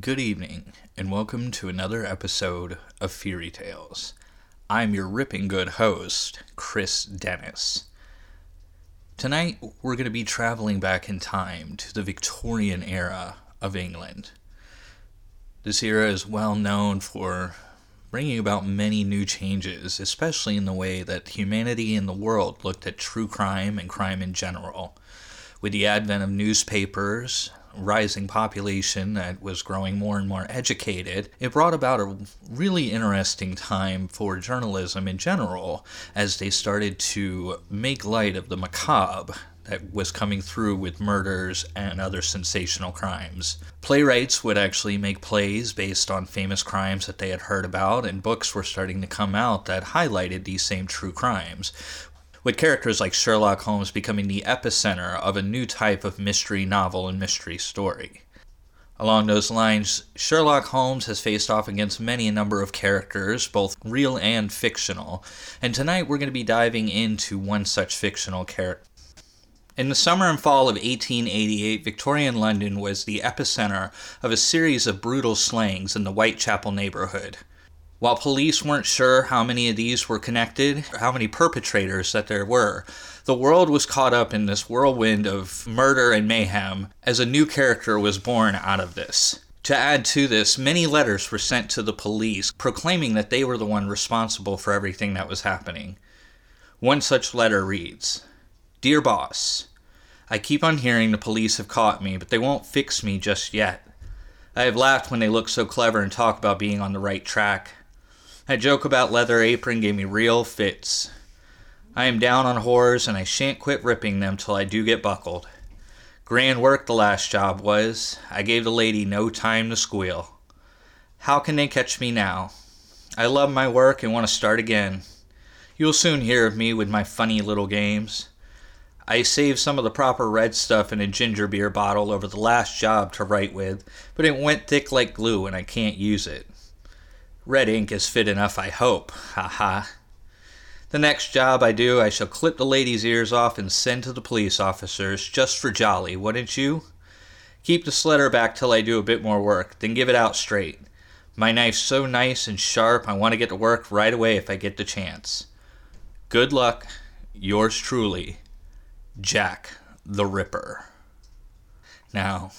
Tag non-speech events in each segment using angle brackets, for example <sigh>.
Good evening, and welcome to another episode of Feary Tales. I'm your ripping good host, Chris Dennis. Tonight, we're going to be traveling back in time to the Victorian era of England. This era is well known for bringing about many new changes, especially in the way that humanity and the world looked at true crime and crime in general. With the advent of newspapers, rising population that was growing more and more educated, it brought about a really interesting time for journalism in general as they started to make light of the macabre that was coming through with murders and other sensational crimes. Playwrights would actually make plays based on famous crimes that they had heard about, and books were starting to come out that highlighted these same true crimes, with characters like Sherlock Holmes becoming the epicenter of a new type of mystery novel and mystery story. Along those lines, Sherlock Holmes has faced off against many a number of characters, both real and fictional, and tonight we're going to be diving into one such fictional character. In the summer and fall of 1888, Victorian London was the epicenter of a series of brutal slayings in the Whitechapel neighborhood. While police weren't sure how many of these were connected, how many perpetrators that there were, the world was caught up in this whirlwind of murder and mayhem as a new character was born out of this. To add to this, many letters were sent to the police proclaiming that they were the one responsible for everything that was happening. One such letter reads Dear Boss, I keep on hearing the police have caught me, but they won't fix me just yet. I have laughed when they look so clever and talk about being on the right track. That joke about leather apron gave me real fits. I am down on whores, and I shan't quit ripping them till I do get buckled. Grand work the last job was. I gave the lady no time to squeal. How can they catch me now? I love my work and want to start again. You'll soon hear of me with my funny little games. I saved some of the proper red stuff in a ginger beer bottle over the last job to write with, but it went thick like glue and I can't use it. Red ink is fit enough, I hope. Ha ha. The next job I do, I shall clip the lady's ears off and send to the police officers, just for jolly, wouldn't you? Keep the slitter back till I do a bit more work, then give it out straight. My knife's so nice and sharp, I want to get to work right away if I get the chance. Good luck. Yours truly, Jack the Ripper. Now,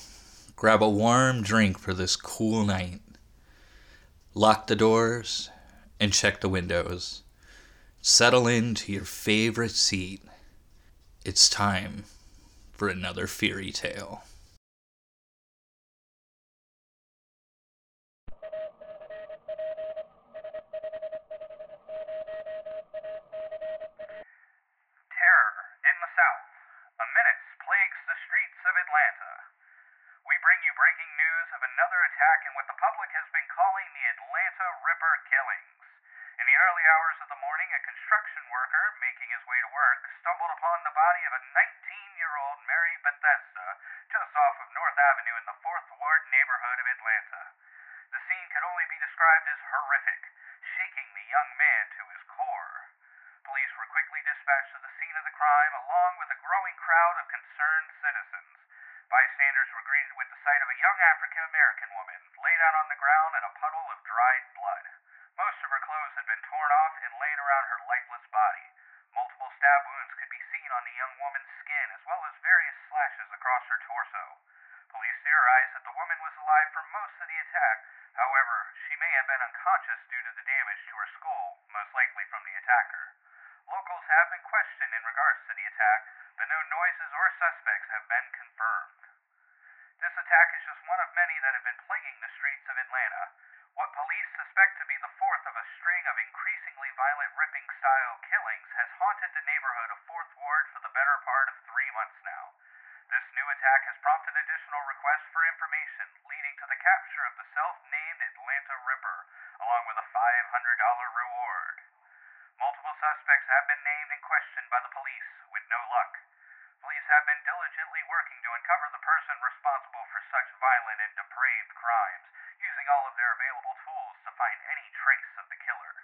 grab a warm drink for this cool night. Lock the doors and check the windows. Settle into your favorite seat. It's time for another Feary Tale. Terror in the South. A menace plagues the streets of Atlanta. We bring you breaking news of another attack in what the public has been calling the Atlanta Ripper killings. In the early hours of the morning, a construction worker making his way to work stumbled upon the body of a 19 year old Mary Bethesda just off of North Avenue in the 4th Ward neighborhood of Atlanta. The scene could only be described as horrific, shaking the young man to his core. Police were quickly dispatched to the scene of the crime along with a growing crowd of concerned citizens. Bystanders were greeted with the sight of a young African American woman laid out on the ground in a puddle of dried blood. Most of her clothes had been torn off and laid around her lifeless body. Multiple stab wounds could be seen on the young woman's skin as well as various slashes across her torso. Police theorized that the woman was alive for most of the attack. However, she may have been unconscious due to the damage to her skull, most likely from the attacker. Locals have been questioned in regards to the attack, but no noises or suspects have been confirmed. This attack is just one of many that have been plaguing the streets of Atlanta. What police suspect to be the fourth of a string of increasingly violent ripping style killings has haunted the neighborhood of 4th Ward for the better part of three months now. This new attack has prompted additional requests for information, leading to the capture of the self named Atlanta Ripper, along with a $500 reward. Multiple suspects have been named and questioned by the police, with no luck. Police have been diligently working to uncover the person responsible for such violent and depraved crimes, using all of their available tools to find any trace of the killer.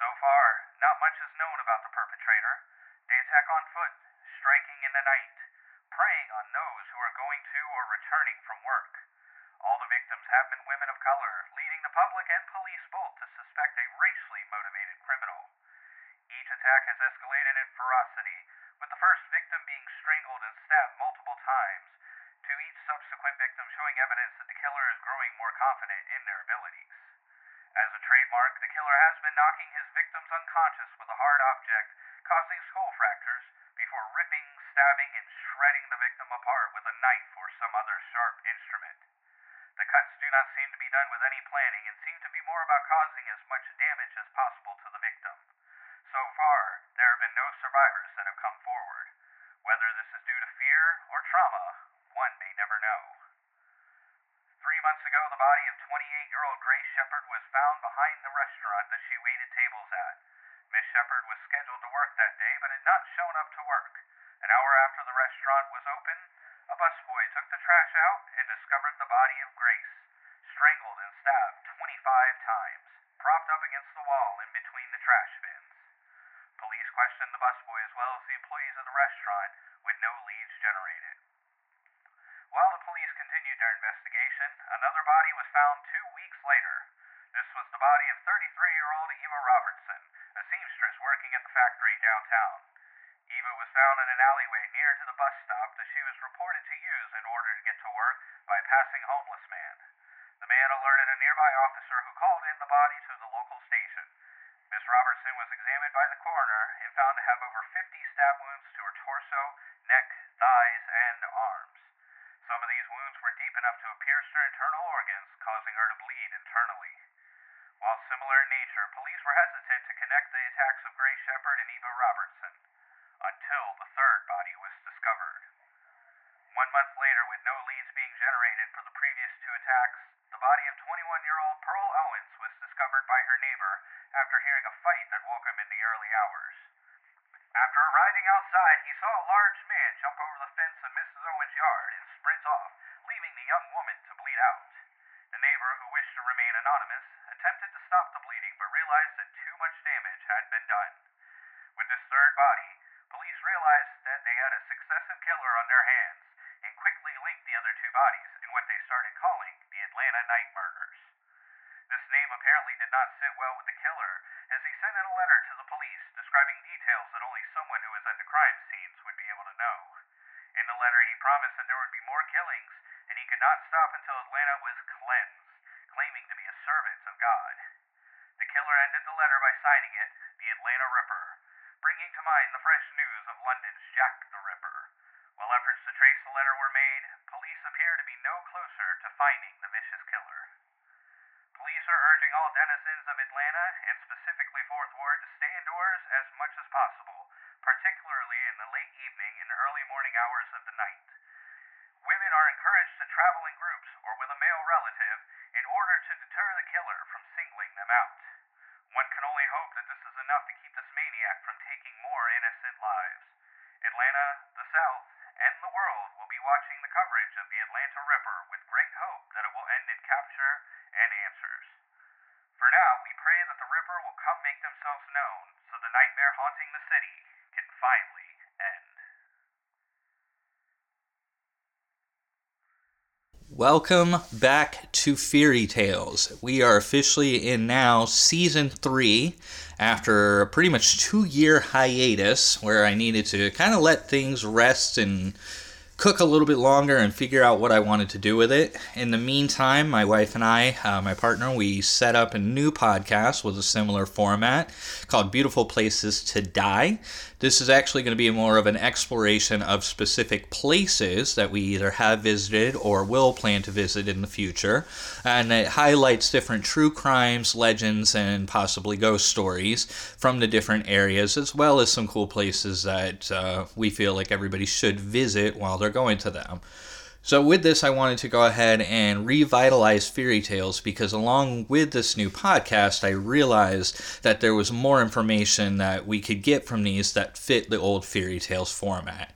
So far, not much is known about the perpetrator. They attack on foot, striking in the night, preying on those who are going to or returning from work. All the victims have been women of color, leading the public and police both to suspect a racially motivated criminal. Each attack has escalated in ferocity, with the first victim being strangled and stabbed multiple times, to each subsequent victim showing evidence that the killer is growing more confident in their abilities. As a trademark, the killer has been knocking his victims unconscious with a hard object, causing skull fractures, before ripping, stabbing, and shredding the victim apart with a knife or some other sharp instrument. The cuts do not seem to be done with any planning and seem to be more about causing as much damage as possible to the victim. So far, there have been no survivors that have come forward. Whether this is due to fear or trauma, one may never know. Three months ago, the body of 28-year-old Grace Shepard was found behind the restaurant that she waited tables at. Miss Shepard was scheduled to work that day, but had not shown up to work. An hour after the restaurant was open, a busboy took the trash out and discovered the body of Grace, strangled and stabbed 25 times, propped up against the wall in between the trash bins. Police questioned the busboy as well as the employees of the restaurant, with no leads generated. While the police continued their investigation, another body was found two weeks later. This was the body of 33-year-old Eva Robertson, a seamstress working at the downtown. Eva was found in an alleyway near to the bus stop that she was reported to use in order to get to work by a passing homeless man. The man alerted a nearby officer who called in the body to the local station. Miss Robertson was examined by the coroner and found to have over 50 stab wounds to her torso, neck, thighs, and arms. Some of these wounds were deep enough to have pierced her internal organs, causing her to bleed internally. While similar in nature, police were hesitant to connect the attacks of Grace Shepard and Eva Robertson until the third body was discovered. One month later, with no leads being generated for the previous two attacks, the body of 21-year-old Pearl Owens was discovered by her neighbor after hearing a fight that woke him in the early hours. After arriving outside, he saw a large man jump over the fence of Mrs. Owens' yard and sprint off, leaving the young woman to bleed out. The neighbor, who wished to remain anonymous, attempted to stop the bleeding but realized that too much damage had been done. With this third body, police realized that they had a successive killer on their hands and quickly linked the other two bodies in what they started calling the Atlanta Night Murders. This name apparently did not sit well with the killer, as he sent in a letter to the police describing details that only someone who was at the crime scenes would be able to know. In the letter, he promised that there would be more killings, and he could not stop until Atlanta was cleansed, claiming to be a servant of God. The killer ended the letter by signing it, the Atlanta Ripper, bringing to mind the fresh news of London's Jack the Ripper. While efforts to trace the letter were made, police appear to be no closer to finding the vicious killer. Police are urging all denizens and specifically Fourth Ward, to stay indoors as much as possible, particularly in the late evening and early morning hours of the night. Women are encouraged to travel in groups or with a male relative in order to deter the killer from singling them out. One can only hope that this is enough to keep this maniac from taking more innocent lives. Atlanta, the South, and the world will be watching the coverage of the Atlanta Ripper with great hope that it will end in capture and answers. For now, we pray that the Ripper will come make themselves known so the nightmare haunting the city can finally end. Welcome back to Feary Tales. We are officially in now season three after a pretty much two year hiatus where I needed to kind of let things rest and cook a little bit longer and figure out what I wanted to do with it. In the meantime, my wife and I, uh, my partner, we set up a new podcast with a similar format called Beautiful Places to Die. This is actually going to be more of an exploration of specific places that we either have visited or will plan to visit in the future. And it highlights different true crimes, legends, and possibly ghost stories from the different areas, as well as some cool places that uh, we feel like everybody should visit while they're going to them. So, with this, I wanted to go ahead and revitalize Feary Tales because, along with this new podcast, I realized that there was more information that we could get from these that fit the old Feary Tales format.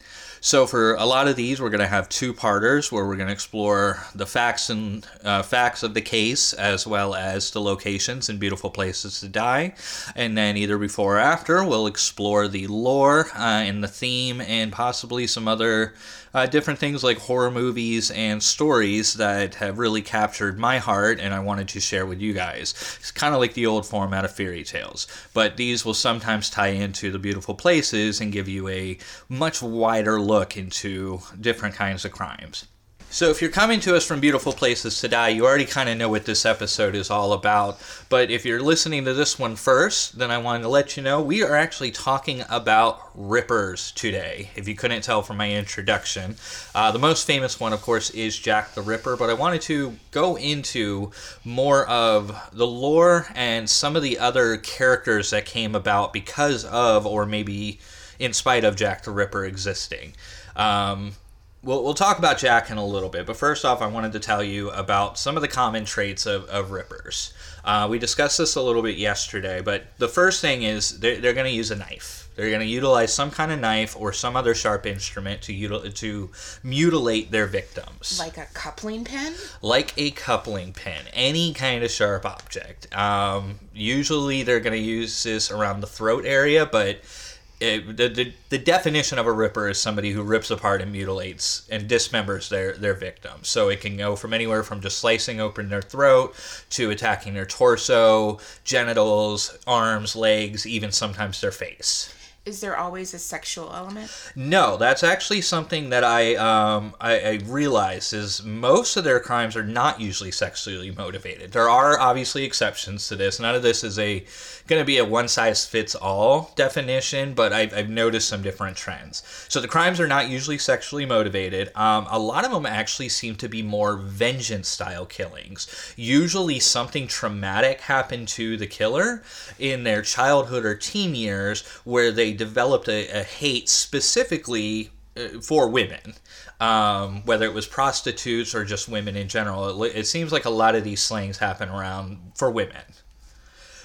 So for a lot of these, we're going to have two parters where we're going to explore the facts and uh, facts of the case as well as the locations and beautiful places to die, and then either before or after, we'll explore the lore uh, and the theme and possibly some other uh, different things like horror movies and stories that have really captured my heart and I wanted to share with you guys. It's kind of like the old format of Feary Tales, but these will sometimes tie into the beautiful places and give you a much wider look into different kinds of crimes. So, if you're coming to us from Beautiful Places to Die, you already kind of know what this episode is all about. But if you're listening to this one first, then I wanted to let you know we are actually talking about Rippers today, if you couldn't tell from my introduction. Uh, the most famous one, of course, is Jack the Ripper, but I wanted to go into more of the lore and some of the other characters that came about because of, or maybe in spite of, Jack the Ripper existing. Um, We'll, we'll talk about Jack in a little bit, but first off, I wanted to tell you about some of the common traits of, of Rippers. Uh, we discussed this a little bit yesterday, but the first thing is they're, they're going to use a knife. They're going to utilize some kind of knife or some other sharp instrument to util- to mutilate their victims. Like a coupling pin? Like a coupling pin, any kind of sharp object. Um, usually they're going to use this around the throat area, but it, the, the, the definition of a ripper is somebody who rips apart and mutilates and dismembers their, their victim. So it can go from anywhere from just slicing open their throat to attacking their torso, genitals, arms, legs, even sometimes their face. Is there always a sexual element? No, that's actually something that I um, I, I realize is most of their crimes are not usually sexually motivated. There are obviously exceptions to this. None of this is a going to be a one size fits all definition, but I've, I've, noticed some different trends. So the crimes are not usually sexually motivated. Um, a lot of them actually seem to be more vengeance style killings. Usually something traumatic happened to the killer in their childhood or teen years where they developed a, a hate specifically uh, for women. Um, whether it was prostitutes or just women in general. It, it, seems like a lot of these slayings happen around for women.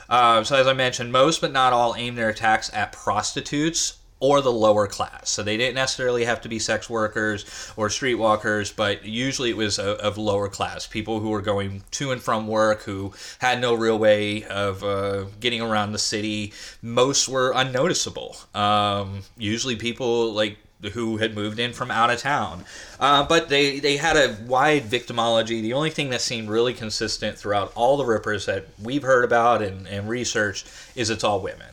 Uh, so, as I mentioned, most but not all aim their attacks at prostitutes or the lower class. So they didn't necessarily have to be sex workers or streetwalkers, but usually it was of, of lower class people who were going to and from work, who had no real way of uh, getting around the city. Most were unnoticeable. Um, usually people like who had moved in from out of town. Uh, but they, they had a wide victimology. The only thing that seemed really consistent throughout all the Rippers that we've heard about and, and researched is it's all women.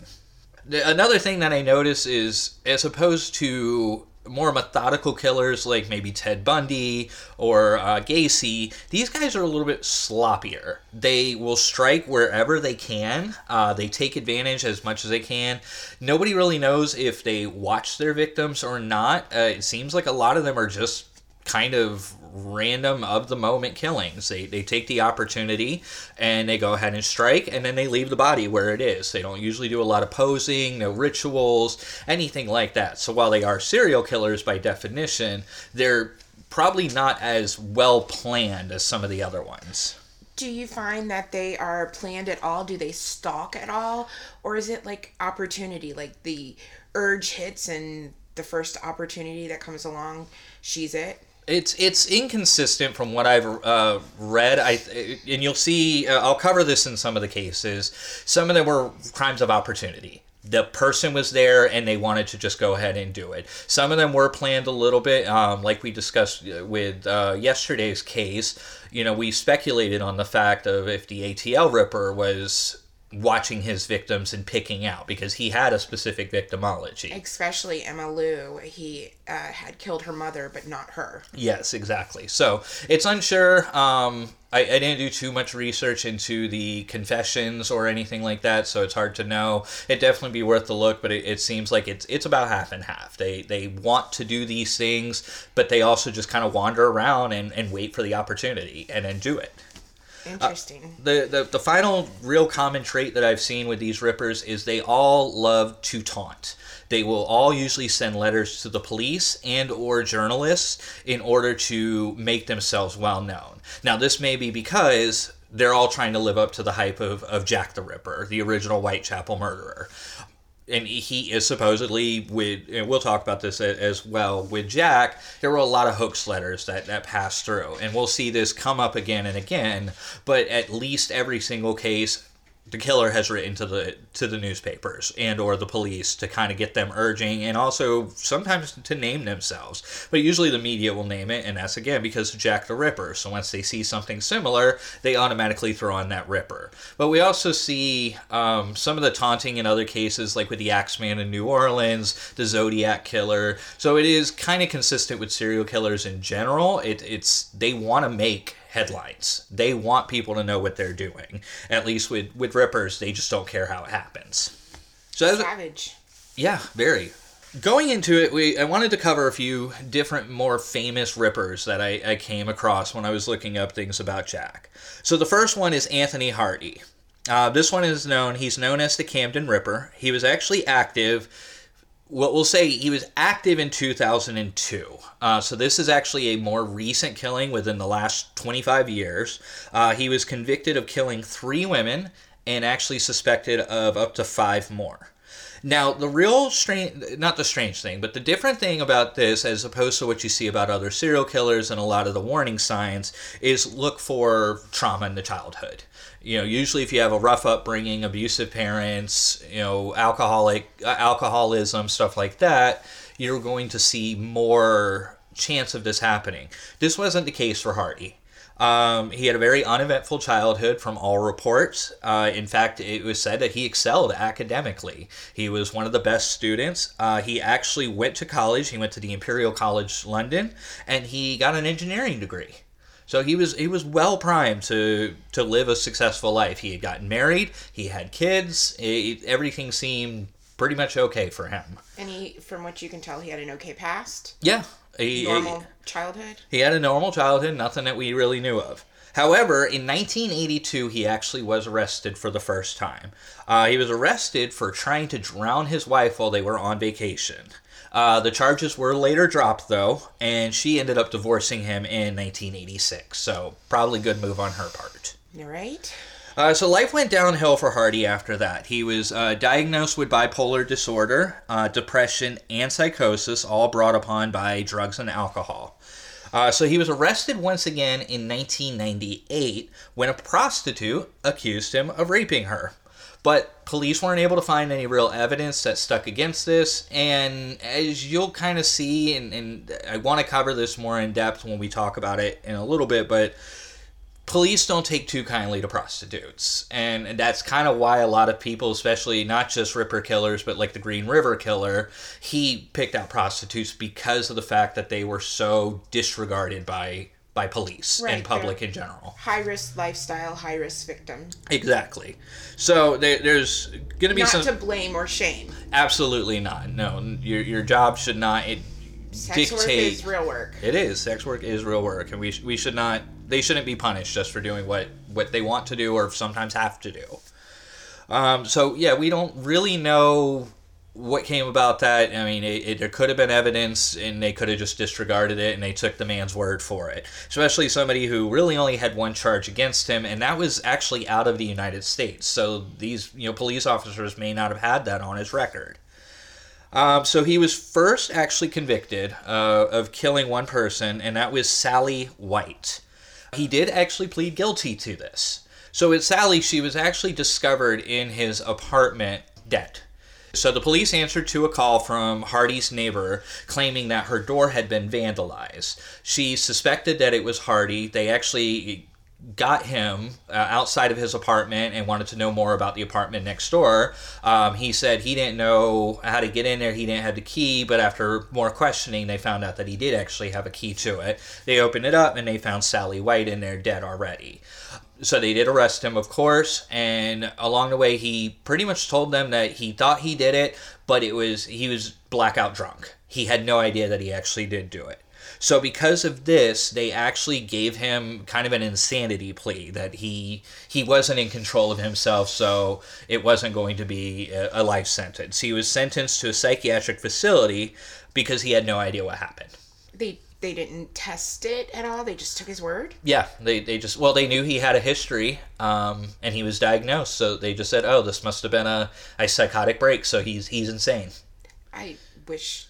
Another thing that I notice is, as opposed to more methodical killers like maybe Ted Bundy or uh, Gacy, these guys are a little bit sloppier. They will strike wherever they can. Uh, they take advantage as much as they can. Nobody really knows if they watch their victims or not. Uh, it seems like a lot of them are just kind of random of the moment killings. They, they take the opportunity and they go ahead and strike and then they leave the body where it is. They don't usually do a lot of posing, no rituals, anything like that. So while they are serial killers by definition, they're probably not as well planned as some of the other ones. Do you find that they are planned at all? Do they stalk at all? Or is it like opportunity, like the urge hits and the first opportunity that comes along, she's it? It's it's inconsistent from what I've uh, read. I and you'll see. Uh, I'll cover this in some of the cases. Some of them were crimes of opportunity. The person was there and they wanted to just go ahead and do it. Some of them were planned a little bit, um, like we discussed uh, with uh, yesterday's case. You know, we speculated on the fact of if the ATL Ripper was watching his victims and picking out because he had a specific victimology. Especially Emma Lou, he uh, had killed her mother, but not her. Yes, exactly. So it's unsure. Um, I, I didn't do too much research into the confessions or anything like that, so it's hard to know. It'd definitely be worth the look, but it, it seems like it's it's about half and half. They they want to do these things, but they also just kind of wander around and, and wait for the opportunity and then do it. Interesting. Uh, the, the the final real common trait that I've seen with these rippers is they all love to taunt. They will all usually send letters to the police and or journalists in order to make themselves well known. Now this may be because they're all trying to live up to the hype of, of Jack the Ripper, the original Whitechapel murderer and he is supposedly with and we'll talk about this as well with jack there were a lot of hoax letters that that passed through. And we'll see this come up again and again but at least every single case the killer has written to the to the newspapers and or the police to kind of get them urging and also sometimes to name themselves. But usually the media will name it and that's again because of jack the ripper. So once they see something similar they automatically throw on that ripper. But we also see um, some of the taunting in other cases like with the axeman in new orleans the zodiac killer. So it is kind of consistent with serial killers in general. It, it's they want to make headlines. They want people to know what they're doing. At least with with rippers, they just don't care how it happens. So Savage. yeah, very. Going into it, we I wanted to cover a few different, more famous rippers that I, I came across when I was looking up things about Jack. So the first one is Anthony Hardy. Uh, this one is known. He's known as the Camden Ripper. He was actually active. What we'll say he was active in 2002. Uh, so this is actually a more recent killing within the last 25 years. Uh, he was convicted of killing three women and actually suspected of up to five more. Now, the real strange, not the strange thing, but the different thing about this, as opposed to what you see about other serial killers and a lot of the warning signs, is look for trauma in the childhood. You know, usually if you have a rough upbringing, abusive parents, you know, alcoholic, uh, alcoholism, stuff like that, you're going to see more chance of this happening. This wasn't the case for Hardy. Um, he had a very uneventful childhood from all reports. Uh, in fact, it was said that he excelled academically. He was one of the best students. Uh, he actually went to college. He went to the Imperial College London, and he got an engineering degree. So he was he was well primed to to live a successful life. He had gotten married. He had kids. It- everything seemed pretty much okay for him. And he, from what you can tell, he had an okay past. Yeah. He, Normal childhood. He had a normal childhood, nothing that we really knew of. However, in 1982, he actually was arrested for the first time. Uh, he was arrested for trying to drown his wife while they were on vacation. Uh, the charges were later dropped, though, and she ended up divorcing him in 1986. So, probably good move on her part. All right. Uh, so life went downhill for Hardy after that. He was uh, diagnosed with bipolar disorder, uh, depression, and psychosis, all brought upon by drugs and alcohol. Uh, so he was arrested once again in 1998 when a prostitute accused him of raping her. But police weren't able to find any real evidence that stuck against this. And as you'll kind of see, and, and I want to cover this more in depth when we talk about it in a little bit, but police don't take too kindly to prostitutes and that's kind of why a lot of people especially not just ripper killers but like the green river killer he picked out prostitutes because of the fact that they were so disregarded by by police Right, and public in general High risk lifestyle, high risk victim. exactly so there, there's gonna be Not some to blame or shame. absolutely not no your, your job should not it, Sex work dictate is real work. It is. Sex work is real work, and we, we should not. They shouldn't be punished just for doing what what they want to do or sometimes have to do. Um, so yeah, we don't really know what came about that. I mean, it, it, there could have been evidence, and they could have just disregarded it, and they took the man's word for it. Especially somebody who really only had one charge against him, and that was actually out of the United States. So these you know police officers may not have had that on his record. Um, so he was first actually convicted uh, of killing one person, and that was Sally White. He did actually plead guilty to this. So with Sally, she was actually discovered in his apartment dead. So the police answered to a call from Hardy's neighbor claiming that her door had been vandalized. She suspected that it was Hardy. They actually got him uh, outside of his apartment and wanted to know more about the apartment next door. Um, he said he didn't know how to get in there. He didn't have the key, but after more questioning, they found out that he did actually have a key to it. They opened it up and they found Sally White in there dead already. So they did arrest him, of course, and along the way, he pretty much told them that he thought he did it, but it was he was blackout drunk. He had no idea that he actually did do it. So because of this, they actually gave him kind of an insanity plea that he he wasn't in control of himself, so it wasn't going to be a, life sentence. He was sentenced to a psychiatric facility because he had no idea what happened. They didn't test it at all. They just took his word. Yeah, they, they just well they knew he had a history, um, and he was diagnosed, so they just said, oh, this must have been a, a psychotic break, so he's he's insane. I wish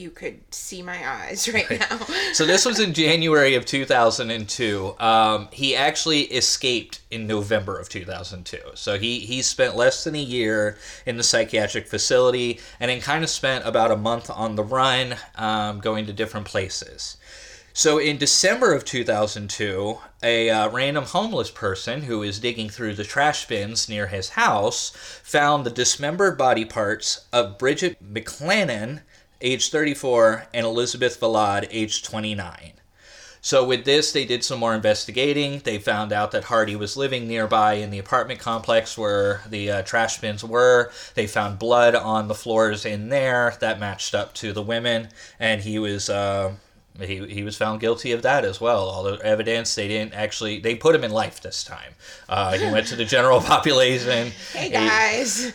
you could see my eyes <laughs> right now. So this was in January of 2002. Um, he actually escaped in November of 2002. So he, he spent less than a year in the psychiatric facility and then kind of spent about a month on the run, um, going to different places. So in December of 2002, a uh, random homeless person who was digging through the trash bins near his house found the dismembered body parts of Bridgette MacClennan, age 34, and Elizabeth Valad, age 29. So with this, they did some more investigating. They found out that Hardy was living nearby in the apartment complex where the uh, trash bins were. They found blood on the floors in there that matched up to the women, and he was uh, he he was found guilty of that as well. All the evidence they didn't actually they put him in life this time. Uh, he went to the general <laughs> population. Hey He- guys,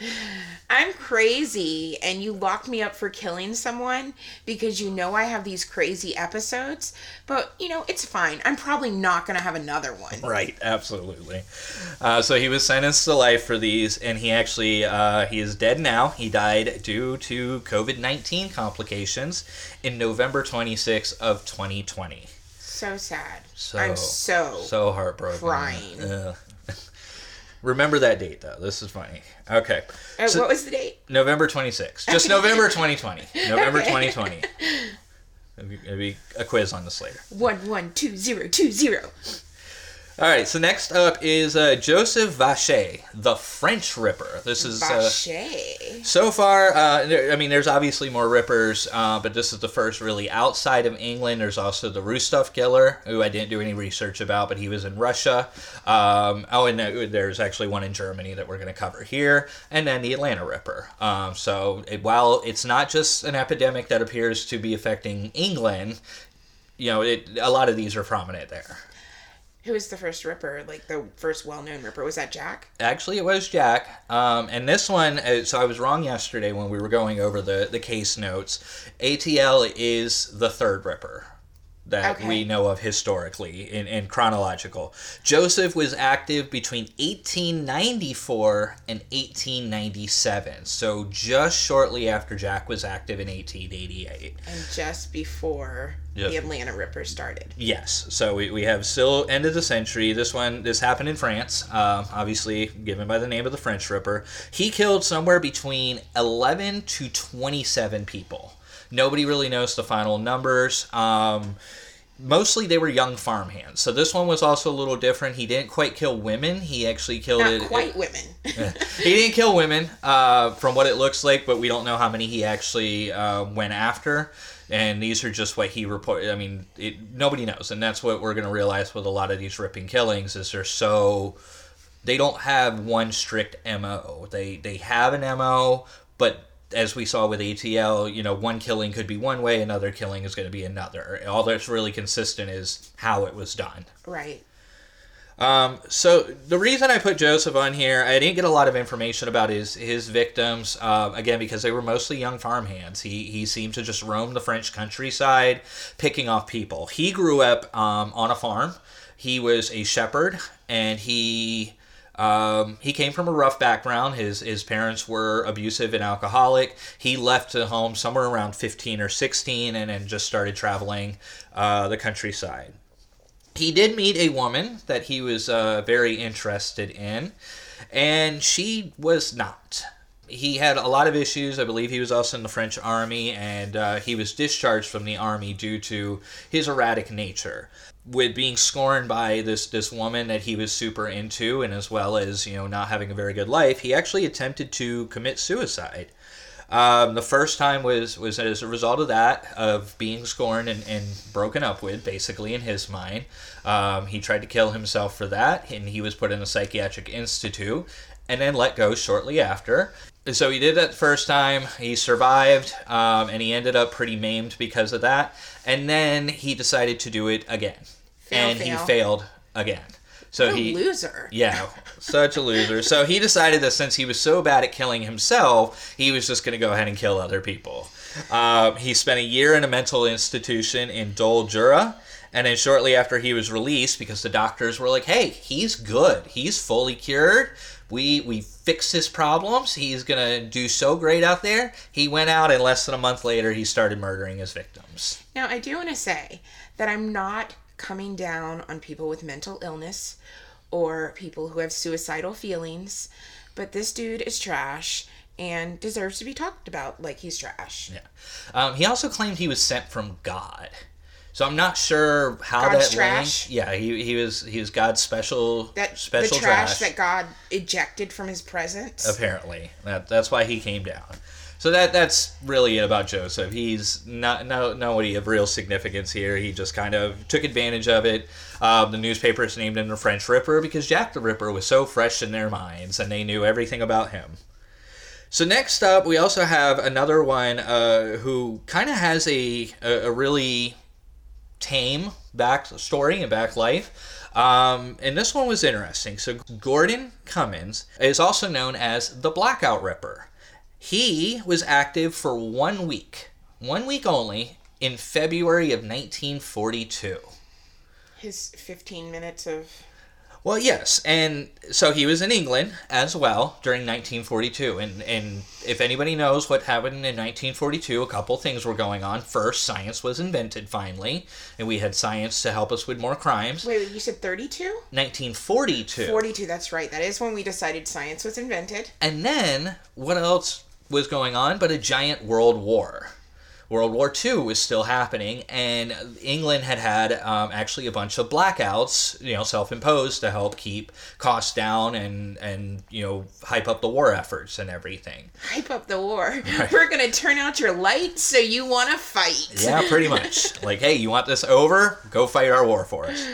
I'm crazy, and you locked me up for killing someone because you know I have these crazy episodes. But you know it's fine. I'm probably not gonna have another one. Right, absolutely. Uh, so he was sentenced to life for these, and he actually uh, he is dead now. He died due to COVID nineteen complications in November twenty sixth of twenty twenty. So sad. So I'm so. so heartbroken. crying. Ugh. Remember that date though. This is funny. Okay, Uh, so- what was the date? November twenty sixth. Just November <laughs> twenty twenty. November Okay. twenty twenty. It'll be a quiz on this later. One one two zero two zero. All right, so next up is uh, Joseph Vacher, the French Ripper. This is uh, so far. Uh, there, I mean, there's obviously more Rippers, uh, but this is the first really outside of England. There's also the Rostov Killer, who I didn't do any research about, but he was in Russia. Um, oh, and uh, there's actually one in Germany that we're going to cover here, and then the Atlanta Ripper. Um, so it, while it's not just an epidemic that appears to be affecting England, you know, it, a lot of these are prominent there. Who was the first Ripper? Like the first well-known Ripper? Was that Jack? Actually, it was Jack. Um, and this one, uh, so I was wrong yesterday when we were going over the, the case notes. ATL is the third Ripper that Okay. we know of historically in, in chronological. Joseph was active between 1894 and 1897, so just shortly after Jack was active in 1888. And just before Yes. the Atlanta Ripper started. Yes, so we, we have still end of the century. This one, this happened in France, um, obviously given by the name of the French Ripper. He killed somewhere between 11 to 27 people. Nobody really knows the final numbers. Um, mostly they were young farmhands. So this one was also a little different. He didn't quite kill women. He actually killed Not it. quite women. <laughs> he didn't kill women, uh, from what it looks like, but we don't know how many he actually uh, went after. And these are just what he reported. I mean, it, nobody knows, and that's what we're going to realize with a lot of these ripping killings is they're so they don't have one strict mo. They they have an mo, but as we saw with ATL, you know, one killing could be one way, another killing is going to be another. All that's really consistent is how it was done. right. Um, so the reason I put Joseph on here, I didn't get a lot of information about his his victims. Uh, again, because they were mostly young farmhands. He he seemed to just roam the French countryside, picking off people. He grew up um, on a farm. He was a shepherd, and he. Um, he came from a rough background. His his parents were abusive and alcoholic. He left the home somewhere around 15 or 16 and then just started traveling uh, the countryside he did meet a woman that he was uh, very interested in, and she was not. He had a lot of issues. I believe he was also in the French army, and uh, he was discharged from the army due to his erratic nature. With being scorned by this this woman that he was super into, and as well as you know not having a very good life, he actually attempted to commit suicide. Um, the first time was was as a result of that, of being scorned and, and broken up with, basically in his mind. Um, he tried to kill himself for that, and he was put in a psychiatric institute, and then let go shortly after. So he did that the first time. He survived, um, and he ended up pretty maimed because of that. And then he decided to do it again, Fail, and he failed again. So What a he loser. yeah, such a loser. So he decided that since he was so bad at killing himself, he was just going to go ahead and kill other people. Um, he spent a year in a mental institution in Dole Jura. And then shortly after he was released, because the doctors were like, hey, he's good. He's fully cured. We, we fixed his problems. He's going to do so great out there. He went out, and less than a month later, he started murdering his victims. Now, I do want to say that I'm not coming down on people with mental illness or people who have suicidal feelings, but this dude is trash and deserves to be talked about like he's trash. Yeah. Um, he also claimed he was sent from God. So I'm not sure how God's that trash? linked. Yeah, he, he was he was God's special That special the trash, that God ejected from his presence. apparently. That that's why he came down. So that that's really it about Joseph. He's not no nobody of real significance here. He just kind of took advantage of it. Um, the newspapers named him the French Ripper because Jack the Ripper was so fresh in their minds and they knew everything about him. So next up, we also have another one uh, who kind of has a, a a really tame back story and back life. Um, and this one was interesting. So Gordon Cummins is also known as the Blackout Ripper. He was active for one week, one week only, in February of 1942. His 15 minutes of Well, yes, and so he was in England as well during 1942, and and if anybody knows what happened in 1942, a couple things were going on. First, science was invented finally, and we had science to help us with more crimes. Wait, wait, you said 32? 1942, 42, that's right. That is when we decided science was invented. and then what else was going on but a giant world war? World War II was still happening, and England had had um, actually a bunch of blackouts, you know, self-imposed to help keep costs down and and you know hype up the war efforts and everything. Hype up the war. We're going to turn out your lights so you want to fight. Yeah, pretty much. <laughs> like, hey, you want this over? Go fight our war for us.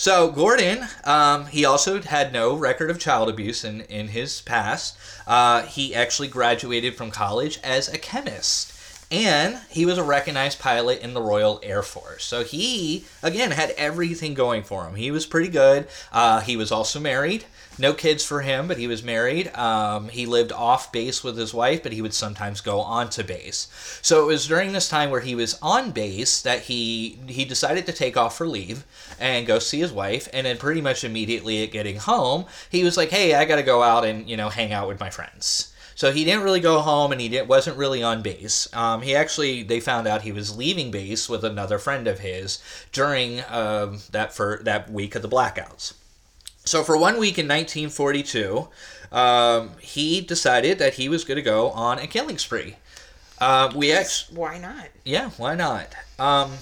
So Gordon, um, he also had no record of child abuse in in his past. Uh, he actually graduated from college as a chemist. And he was a recognized pilot in the Royal Air Force. So he, again, had everything going for him. He was pretty good. Uh, he was also married. No kids for him, but he was married. Um, he lived off base with his wife, but he would sometimes go onto base. So it was during this time where he was on base that he he decided to take off for leave and go see his wife. And then pretty much immediately at getting home, he was like, "Hey, I got to go out and you know hang out with my friends." So he didn't really go home, and he didn't, wasn't really on base. Um, he actually, they found out he was leaving base with another friend of his during um, that for that week of the blackouts. So for one week in 1942, um, he decided that he was going to go on a killing spree. Uh, we ex- Why not? yeah, why not? Um,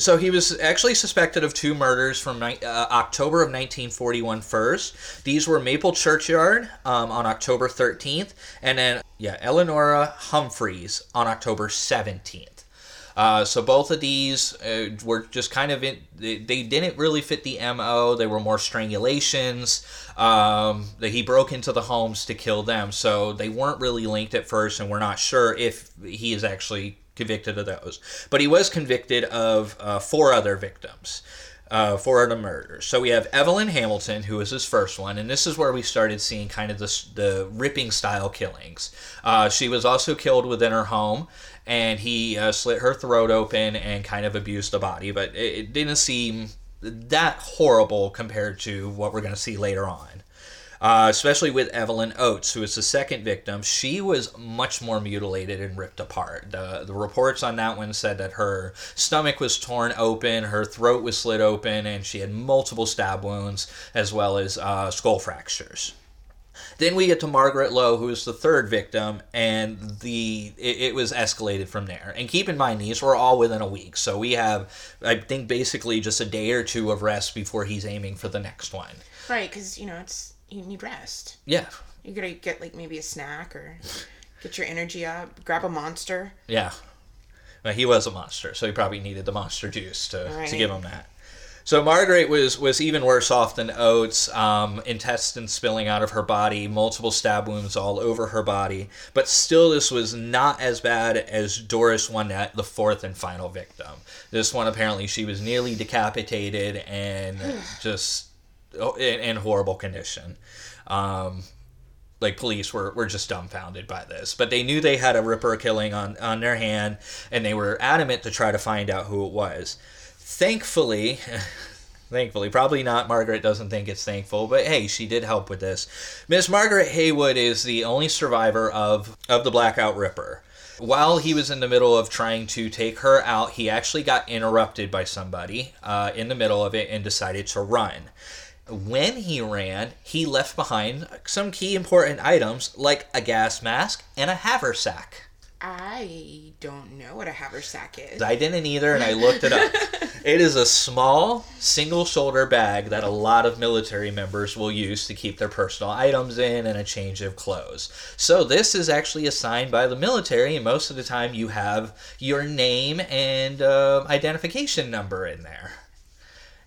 so he was actually suspected of two murders from uh, October of 1941 first. These were Maple Churchyard um, on October 13th, and then, yeah, Eleonora Humphreys on October 17th. Uh, so both of these uh, were just kind of in, they, they didn't really fit the mo they were more strangulations um, that he broke into the homes to kill them so they weren't really linked at first and we're not sure if he is actually convicted of those but he was convicted of uh, four other victims uh, four other murders. So we have Evelyn Hamilton, who was his first one, and this is where we started seeing kind of the, the ripping style killings. Uh, she was also killed within her home, and he uh, slit her throat open and kind of abused the body, but it, it didn't seem that horrible compared to what we're going to see later on. Uh, especially with Evelyn Oates, who was the second victim. She was much more mutilated and ripped apart. The, the reports on that one said that her stomach was torn open, her throat was slit open, and she had multiple stab wounds as well as uh, skull fractures. Then we get to Margaret Lowe, who is the third victim, and the it, it, was escalated from there. And keep in mind, these were all within a week, so we have, I think, basically just a day or two of rest before he's aiming for the next one. Right, because, you know, it's you need rest. Yeah. You gotta get, like, maybe a snack or get your energy up, grab a monster. Yeah. Well, he was a monster, so he probably needed the monster juice to, Right. to give him that. So Margaret was was even worse off than Oates. Um, intestines spilling out of her body, multiple stab wounds all over her body. But still, this was not as bad as Doris that the fourth and final victim. This one apparently she was nearly decapitated and <sighs> just in, in horrible condition. Um, like police were, were just dumbfounded by this. But they knew they had a Ripper killing on, on their hand, and they were adamant to try to find out who it was. Thankfully, <laughs> thankfully, probably not. Margaret doesn't think it's thankful, but hey, she did help with this. Miss Margaret Haywood is the only survivor of, of the Blackout Ripper. While he was in the middle of trying to take her out, he actually got interrupted by somebody uh, in the middle of it and decided to run when he ran, he left behind some key important items like a gas mask and a haversack. I don't know what a haversack is. I didn't either, and I looked it up. <laughs> it is a small single shoulder bag that a lot of military members will use to keep their personal items in and a change of clothes. So, this is actually assigned by the military, and most of the time you have your name and uh, identification number in there.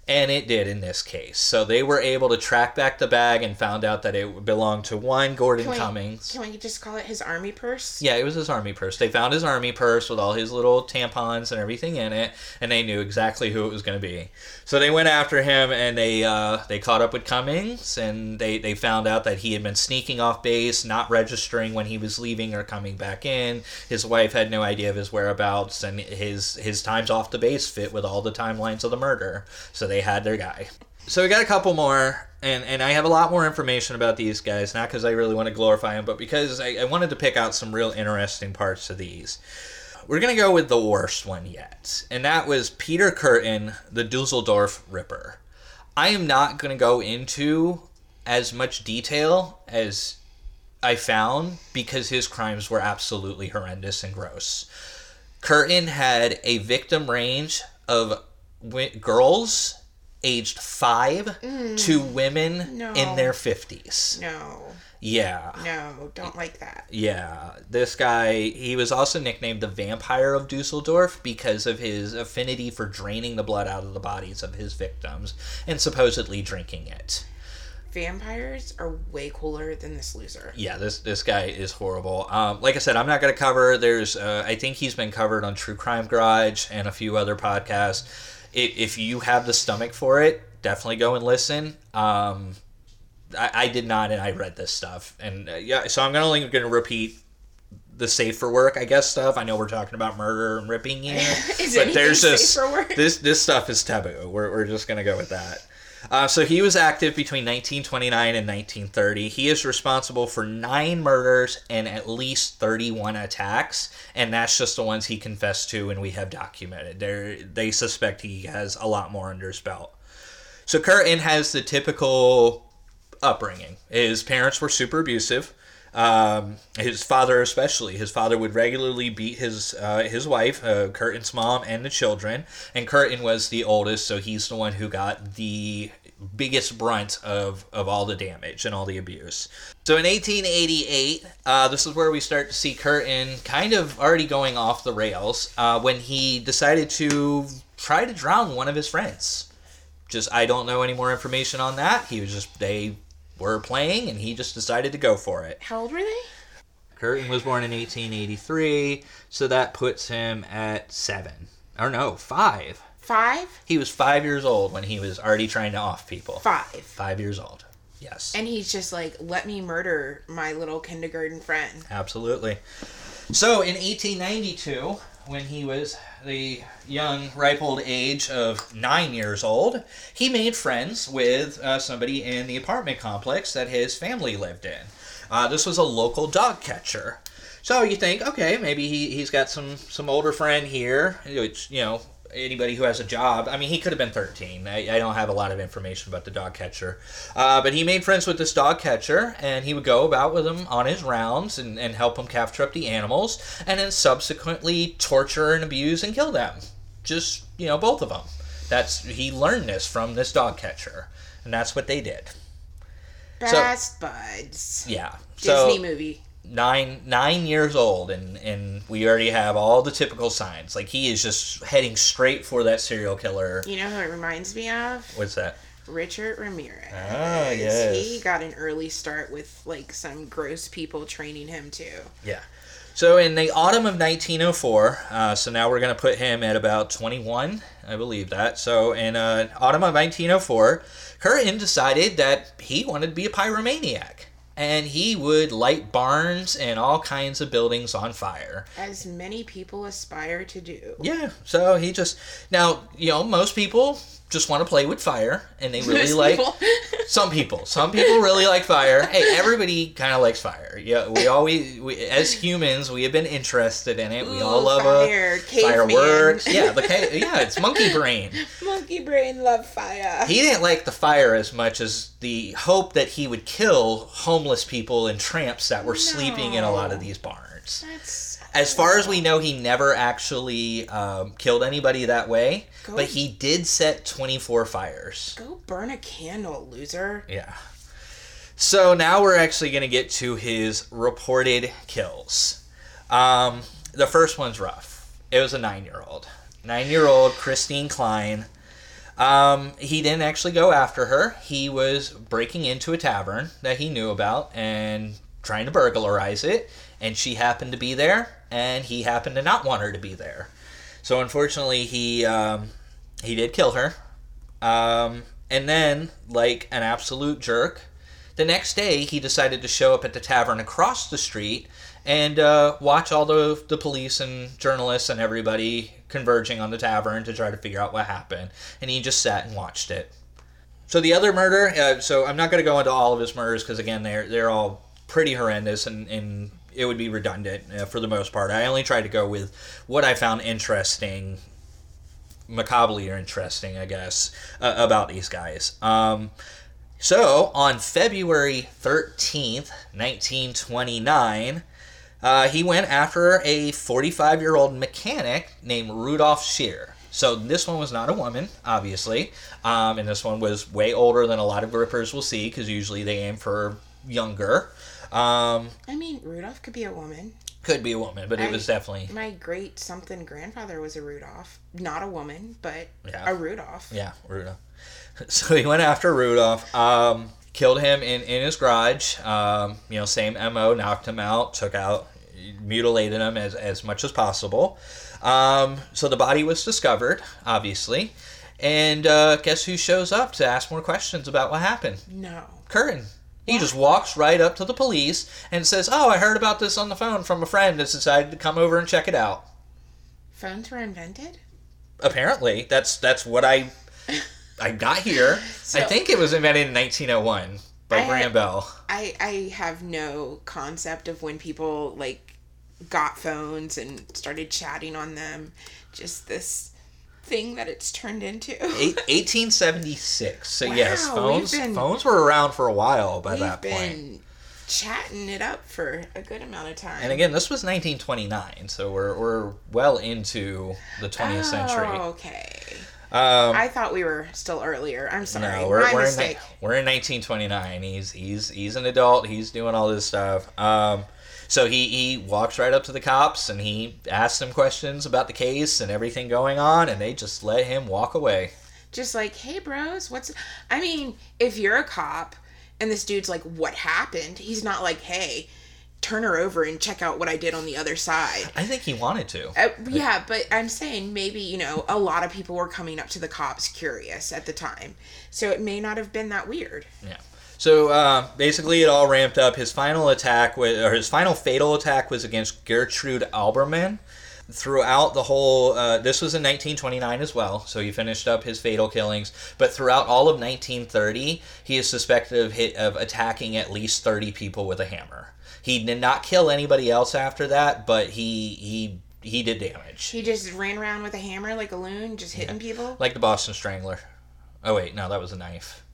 And it did in this case. So they were able to track back the bag and found out that it belonged to one Gordon Can we- Cummins. Can we just call it his army purse? Yeah, it was his army purse. They found his army purse with all his little tampons and everything in it, and they knew exactly who it was going to be. So they went after him, and they uh, they caught up with Cummins, and they, they found out that he had been sneaking off base, not registering when he was leaving or coming back in. His wife had no idea of his whereabouts, and his his times off the base fit with all the timelines of the murder. So they had their guy. So we got a couple more, and, and I have a lot more information about these guys, not because I really want to glorify them, but because I, I wanted to pick out some real interesting parts of these. We're going to go with the worst one yet, and that was Peter Kürten, the Dusseldorf Ripper. I am not going to go into as much detail as I found because his crimes were absolutely horrendous and gross. Kürten had a victim range of wi- girls aged 5 to women No. in their 50s. No, Yeah. no, don't like that. Yeah, this guy, he was also nicknamed the Vampire of Dusseldorf because of his affinity for draining the blood out of the bodies of his victims and supposedly drinking it. Vampires are way cooler than this loser. Yeah, this this guy is horrible. Um, like I said, I'm not going to cover. There's, uh, I think he's been covered on True Crime Garage and a few other podcasts. If, if you have the stomach for it, definitely go and listen. Um, I, I did not, and I read this stuff, and uh, yeah, so I'm gonna only going to repeat the safe for work, I guess stuff. I know we're talking about murder and ripping here, <laughs> Is but there's safe just for work? this this stuff is taboo. We're we're just gonna go with that. Uh, so he was active between 1929 and 1930. He is responsible for nine murders and at least 31 attacks, and that's just the ones he confessed to and we have documented. They they suspect he has a lot more under his belt. So Kürten has the typical upbringing. His parents were super abusive. Um, his father, especially, his father would regularly beat his uh, his wife, uh, Kürten's mom, and the children. And Kürten was the oldest, so he's the one who got the biggest brunt of, of all the damage and all the abuse. So in 1888, uh, this is where we start to see Kürten kind of already going off the rails uh, when he decided to try to drown one of his friends just I don't know any more information on that. He was just they were playing and he just decided to go for it. How old were they? Kürten was born in 1883, so that puts him at 7. Or no, 5. Five? He was 5 years old when he was already trying to off people. Five. 5 years old. Yes. And he's just like, let me murder my little kindergarten friend. Absolutely. So in 1892, when he was the young, ripe old age of nine years old, he made friends with uh, somebody in the apartment complex that his family lived in. Uh, this was a local dog catcher. So you think, okay, maybe he, he's got some, some older friend here, which, you know, anybody who has a job. I mean, he could have been 13. I, I don't have a lot of information about the dog catcher. Uh, but he made friends with this dog catcher, and he would go about with him on his rounds and, and help him capture up the animals, and then subsequently torture and abuse and kill them. Just, you know, both of them. That's He learned this from this dog catcher, and that's what they did. Best buds. Yeah. So, Disney movie. Nine nine years old and and we already have all the typical signs like he is just heading straight for that serial killer You know who it reminds me of? what's that Richard Ramirez. Ah, yes. He got an early start with like some gross people training him too. Yeah. So in the autumn of 1904, uh, so now we're going to put him at about 21, I believe that. So in uh, autumn of 1904, Kürten decided that he wanted to be a pyromaniac. And he would light barns and all kinds of buildings on fire. As many people aspire to do. Yeah, so he just now you know most people just want to play with fire and they <laughs> really like people- <laughs> some people. Some people really like fire. Hey, everybody kind of likes fire. Yeah, we <laughs> always we, as humans we have been interested in it. We all love fire, a fireworks. Yeah, the yeah, it's monkey brain. Monkey brain love fire. He didn't like the fire as much as the hope that he would kill homeless people and tramps that were sleeping in a lot of these barns. That's As far as we know, he never actually um, killed anybody that way, Go- but he did set 24 fires. go burn a candle, loser. Yeah. So now we're actually going to get to his reported kills. Um, the first one's rough. It was a nine year old. Nine year old Christine Klein. Um, he didn't actually go after her. He was breaking into a tavern that he knew about and trying to burglarize it. And she happened to be there, and he happened to not want her to be there. So unfortunately, he um, he did kill her. Um, and then, like an absolute jerk, the next day he decided to show up at the tavern across the street and uh, watch all the, the police and journalists and everybody converging on the tavern to try to figure out what happened. And he just sat and watched it. So the other murder, uh, so I'm not going to go into all of his murders because again they're they're all pretty horrendous and, and it would be redundant uh, for the most part. I only tried to go with what I found interesting, macabrely or interesting, I guess, uh, about these guys. Um, so on February 13th, 1929. Uh, he went after a 45 year old mechanic named Rudolph Scheer. So this one was not a woman, obviously, um, and this one was way older than a lot of grippers will see because usually they aim for younger. Um, I mean, Rudolph could be a woman. could be a woman, but it I- was definitely My great something grandfather was a Rudolph. Not a woman, but Yeah. a Rudolph. Yeah, Rudolph. <laughs> So he went after Rudolph, um, killed him in, in his garage. Um, you know, same MO, knocked him out, took out, mutilated him as, as much as possible. Um, so the body was discovered, obviously. And uh, guess who shows up to ask more questions about what happened? No. Kürten. He just walks right up to the police and says, Oh, I heard about this on the phone from a friend that's decided to come over and check it out. Phones were invented? apparently that's that's what i i got here <laughs> i think it was invented in 1901 by I had- graham bell I I have no concept of when people like got phones and started chatting on them. Just this thing that it's turned into. Eight, <laughs> 1876 so yes phones been- phones were around for a while by We've that been point chatting it up for a good amount of time. and again this was 1929 so we're, we're well into the 20th century Oh, okay. um, I thought we were still earlier. I'm sorry. No, we're, My we're, in, mistake. ni- we're in 1929. He's he's he's an adult. He's doing all this stuff. Um, so he, he walks right up to the cops and he asks them questions about the case and everything going on, and they just let him walk away. Just like, hey, bros, what's. I mean, if you're a cop and this dude's like, what happened? He's not like, hey, turn her over and check out what I did on the other side. I think he wanted to. Uh, yeah, but I'm saying maybe, you know, a lot of people were coming up to the cops curious at the time. So it may not have been that weird. Yeah. So uh, basically, it all ramped up. His final attack, was, or his final fatal attack, was against Gertrude Alberman. Throughout the whole, uh, this was in 1929 as well. So he finished up his fatal killings. But throughout all of 1930, he is suspected of hit of attacking at least 30 people with a hammer. He did not kill anybody else after that, but he he he did damage, He just ran around with a hammer like a loon, just hitting people. like the Boston Strangler. Oh wait, no, that was a knife.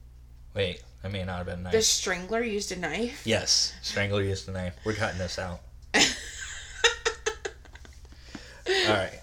Wait, that may not have been a knife. The strangler used a knife. Yes, Strangler used a knife. We're cutting this out. <laughs> All right.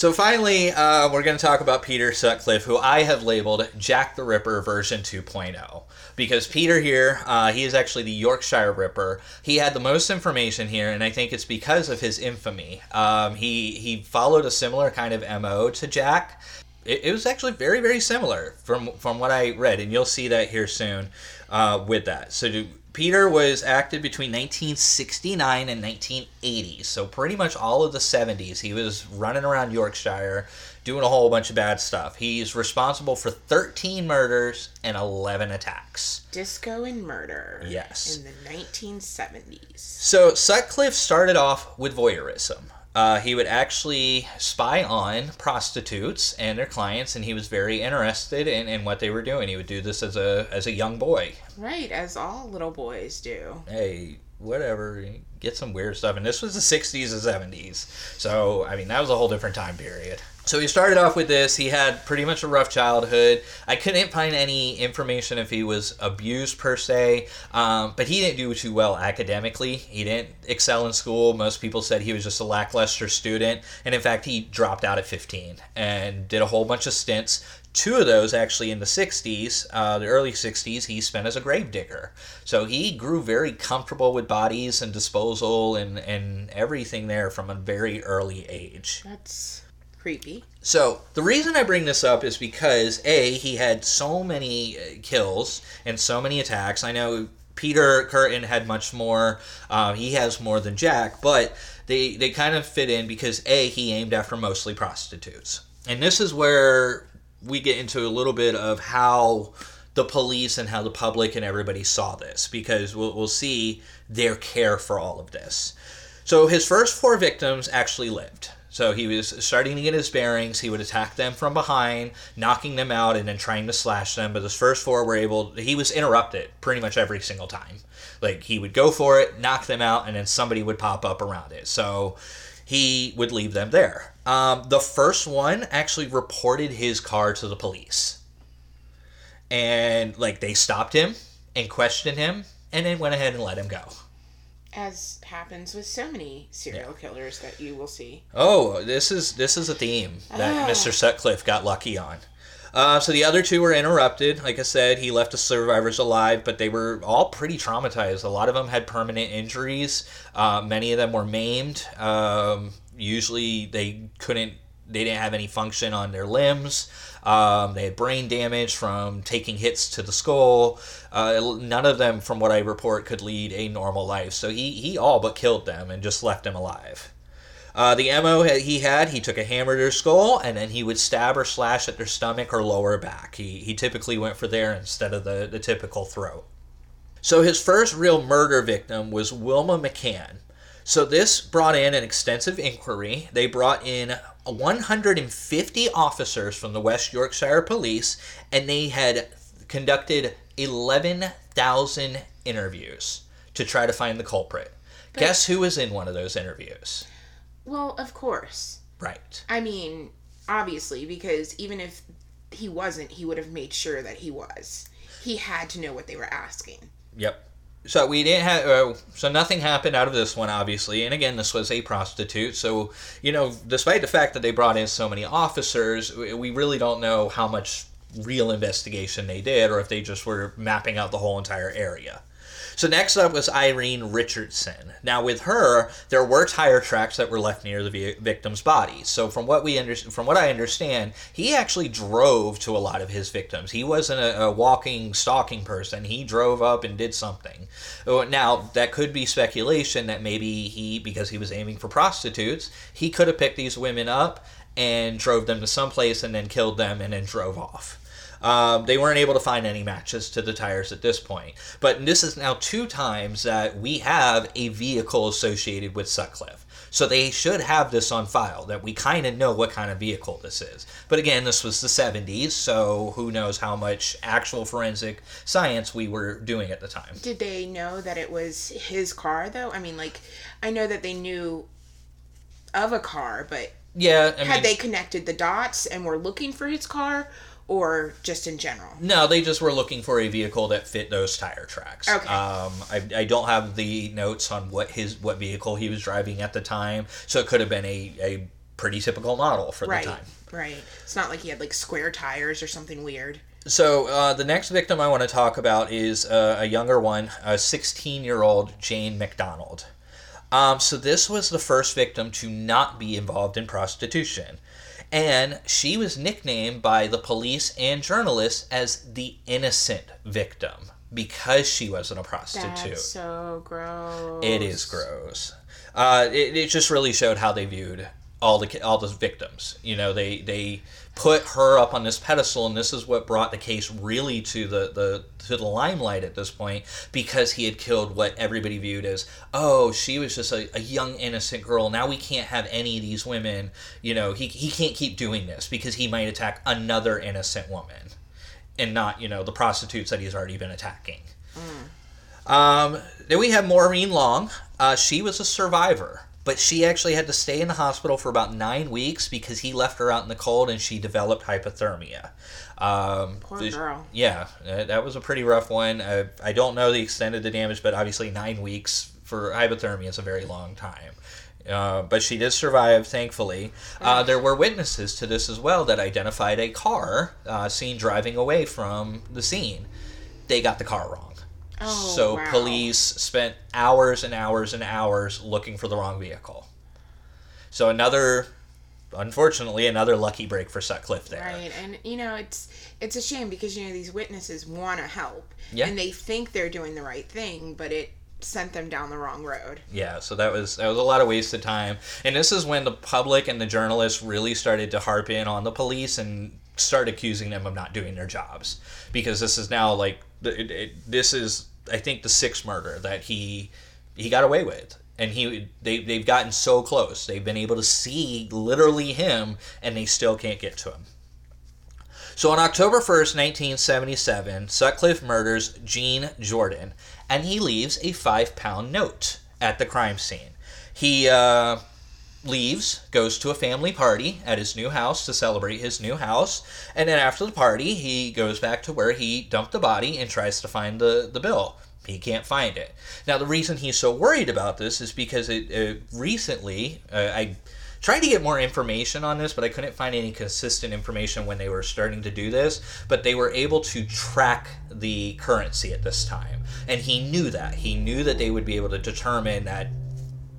So finally, uh, we're going to talk about Peter Sutcliffe, who I have labeled Jack the Ripper version 2.0. Because Peter here, uh, he is actually the Yorkshire Ripper. He had the most information here, and I think it's because of his infamy. Um, he he followed a similar kind of mo to Jack. It, it was actually very very similar from from what I read, and you'll see that here soon uh, with that. So do, Peter was active between 1969 and 1980, so pretty much all of the 70s. He was running around Yorkshire, doing a whole bunch of bad stuff. He's responsible for 13 murders and 11 attacks. Disco and murder. Yes. In the 1970s. So Sutcliffe started off with voyeurism. Uh, he would actually spy on prostitutes and their clients, and he was very interested in, in what they were doing. He would do this as a as a young boy. Right, as all little boys do. Hey, whatever, get some weird stuff. And this was the '60s and '70s, so I mean that was a whole different time period. So he started off with this. He had pretty much a rough childhood. I couldn't find any information if he was abused per se, um, but he didn't do too well academically. He didn't excel in school. Most people said he was just a lackluster student, and in fact, he dropped out at 15 and did a whole bunch of stints. Two of those actually in the 60s, uh, the early 60s, he spent as a gravedigger. So he grew very comfortable with bodies and disposal and, and everything there from a very early age. That's creepy. So the reason I bring this up is because a he had so many uh, kills and so many attacks. I know Peter Kürten had much more. Uh, he has more than Jack, but they they kind of fit in because a he aimed after mostly prostitutes, and this is where we get into a little bit of how the police and how the public and everybody saw this because we'll, we'll see their care for all of this. So his first four victims actually lived. So he was starting to get his bearings. He would attack them from behind, knocking them out, and then trying to slash them. But his first four were able. He was interrupted pretty much every single time. Like he would go for it, knock them out, and then somebody would pop up around it. So he would leave them there. Um, the first one actually reported his car to the police, and like they stopped him and questioned him, and then went ahead and let him go. As happens with so many serial killers that you will see. Oh, this is this is a theme that Ah. Mr. Sutcliffe got lucky on. Uh, so the other two were interrupted. Like I said, he left the survivors alive, but they were all pretty traumatized. A lot of them had permanent injuries. Uh, many of them were maimed. Um, usually, they couldn't. They didn't have any function on their limbs. Um, they had brain damage from taking hits to the skull. Uh, none of them, from what I report, could lead a normal life. So he, he all but killed them and just left them alive. Uh, the MO he had, he took a hammer to their skull and then he would stab or slash at their stomach or lower back. He, he typically went for there instead of the, the typical throat. So his first real murder victim was Wilma McCann. So this brought in an extensive inquiry. They brought in 150 officers from the West Yorkshire Police and they had conducted 11,000 interviews to try to find the culprit. Guess who was in one of those interviews? Well, of course. Right. I mean, obviously, because even if he wasn't, he would have made sure that he was. He had to know what they were asking. Yep. So we didn't have. Uh, so nothing happened out of this one, obviously. And again, this was a prostitute. So you know, despite the fact that they brought in so many officers, we we really don't know how much real investigation they did, or if they just were mapping out the whole entire area. So next up was Irene Richardson. Now with her, there were tire tracks that were left near the victim's body. So from what we under- from what I understand, he actually drove to a lot of his victims. He wasn't a, a walking, stalking person. He drove up and did something. Oh, Now that could be speculation that maybe he, because he was aiming for prostitutes, he could have picked these women up and drove them to someplace and then killed them and then drove off. Um, they weren't able to find any matches to the tires at this point. But this is now two times that we have a vehicle associated with Sutcliffe. So they should have this on file that we kind of know what kind of vehicle this is. But again, this was the 70s, so who knows how much actual forensic science we were doing at the time. Did they know that it was his car, though? I mean, like, I know that they knew of a car, but Yeah, I had mean, they connected the dots and were looking for his car, or just in general? No, they just were looking for a vehicle that fit those tire tracks. Okay. Um, I, I don't have the notes on what his what vehicle he was driving at the time, so it could have been a, a pretty typical model for Right, the time. right. It's not like he had like square tires or something weird. So uh, the next victim I want to talk about is uh, a younger one, a 16 year old Jane McDonald. Um, so this was the first victim to not be involved in prostitution. And she was nicknamed by the police and journalists as the innocent victim because she wasn't a prostitute. That's so gross. It is gross. Uh, it, it just really showed how they viewed all the all the victims. You know, they they put her up on this pedestal, and this is what brought the case really to the the to the limelight at this point because he had killed what everybody viewed as oh she was just a, a young innocent girl. Now we can't have any of these women. You know, he he can't keep doing this because he might attack another innocent woman, and not you know the prostitutes that he's already been attacking. Um, then we have Maureen Long. Uh, she was a survivor, but she actually had to stay in the hospital for about nine weeks because he left her out in the cold and she developed hypothermia. Um, Poor the- girl. Yeah, that was a pretty rough one. Uh, I don't know the extent of the damage, but obviously nine weeks for hypothermia is a very long time. Uh, but she did survive, thankfully. Uh, there were witnesses to this as well that identified a car uh, seen driving away from the scene. They got the car wrong. Oh, so wow. police spent hours and hours and hours looking for the wrong vehicle. So another, unfortunately, another lucky break for Sutcliffe there. Right, and you know it's it's a shame because you know these witnesses want to help, Yeah. and they think they're doing the right thing, but it sent them down the wrong road. Yeah, so that was that was a lot of wasted time, and this is when the public and the journalists really started to harp in on the police and start accusing them of not doing their jobs because this is now like it, it, this is I think the sixth murder that he he got away with. And he they they've gotten so close. They've been able to see literally him and they still can't get to him. So on October 1st, 1977, Sutcliffe murders Jean Jordan and he leaves a five pound note at the crime scene. He uh, leaves, goes to a family party at his new house to celebrate his new house, and then after the party, he goes back to where he dumped the body and tries to find the, the bill. He can't find it. Now, the reason he's so worried about this is because it, uh, recently, uh, I tried to get more information on this, but I couldn't find any consistent information when they were starting to do this. But they were able to track the currency at this time. And he knew that. He knew that they would be able to determine that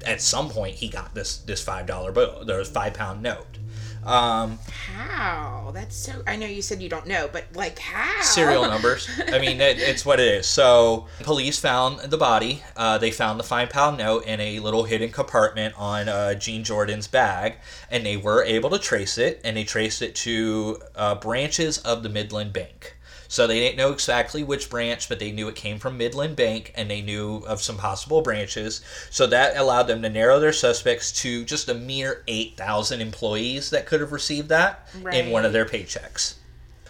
at some point he got this this five dollar bill, there's five pound note. Um, How? That's so. I know you said you don't know, but like how? serial <laughs> numbers. I mean, it, it's what it is. So, police found the body. Uh, they found the five pound note in a little hidden compartment on uh, Jean Jordan's bag, and they were able to trace it. And they traced it to uh, branches of the Midland Bank. So they didn't know exactly which branch, but they knew it came from Midland Bank, and they knew of some possible branches. So that allowed them to narrow their suspects to just a mere eight thousand employees that could have received that in one of their paychecks.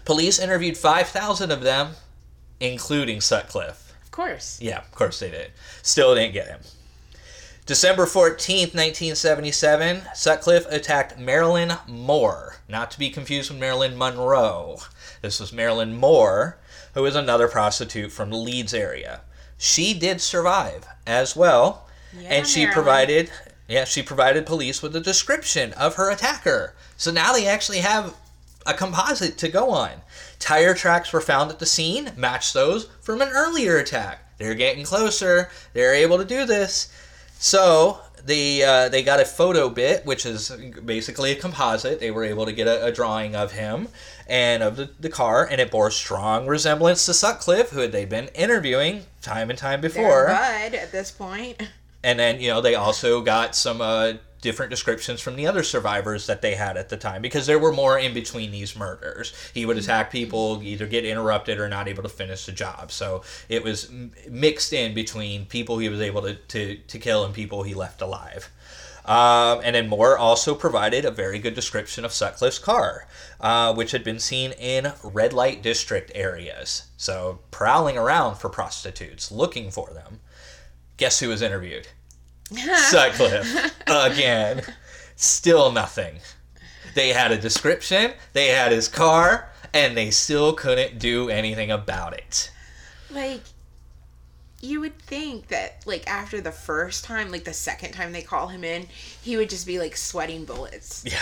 Police interviewed 5,000 of them, including Sutcliffe. Of course. Yeah, of course they did. Still didn't get him. December 14th, 1977, Sutcliffe attacked Marilyn Moore, not to be confused with Marilyn Monroe. This was Marilyn Moore, who was another prostitute from the Leeds area. She did survive as well, Yeah, and she Marilyn. provided yeah, she provided police with a description of her attacker. So now they actually have a composite to go on. Tire tracks were found at the scene, match those from an earlier attack. They're getting closer. They're able to do this. So they uh, they got a Photofit, which is basically a composite. They were able to get a, a drawing of him and of the, the car, and it bore strong resemblance to Sutcliffe, who they'd been interviewing time and time They're before. Bud at this point. <laughs> And then, you know, they also got some uh, different descriptions from the other survivors that they had at the time because there were more in between these murders. He would attack people, either get interrupted or not able to finish the job. So it was m- mixed in between people he was able to, to, to kill and people he left alive. Um, and then Moore also provided a very good description of Sutcliffe's car, uh, which had been seen in red light district areas. So prowling around for prostitutes, looking for them. Guess who was interviewed? <laughs> Sutcliffe. Again. Still nothing. They had a description, they had his car, and they still couldn't do anything about it. Like, you would think that, like, after the first time, like the second time they call him in, he would just be like sweating bullets. Yeah.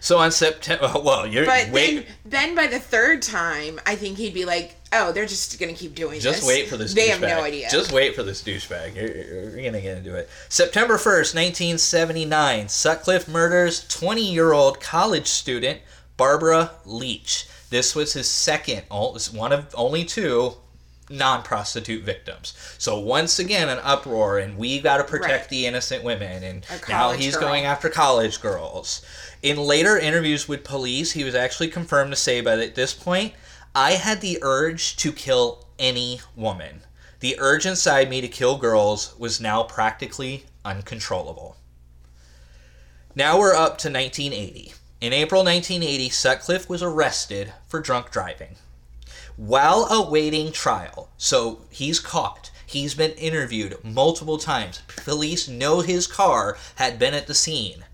So on September, <laughs> well, you're But wait, then, then by the third time, I think he'd be like, "Oh, they're just gonna keep doing this. Just this." wait for this. They douchebag. have no idea. Just wait for this douchebag. You're, you're, gonna get into it. September first, nineteen seventy nine. Sutcliffe murders twenty year old college student Barbara Leach. This was his second, one of only two non prostitute victims. So once again, an uproar, and we got to protect Right. the innocent women. And now he's girl. going after college girls. In later interviews with police, he was actually confirmed to say, but at this point, I had the urge to kill any woman. The urge inside me to kill girls was now practically uncontrollable. Now we're up to 1980. In April 1980, Sutcliffe was arrested for drunk driving. While awaiting trial, so he's caught, he's been interviewed multiple times. Police know his car had been at the scene.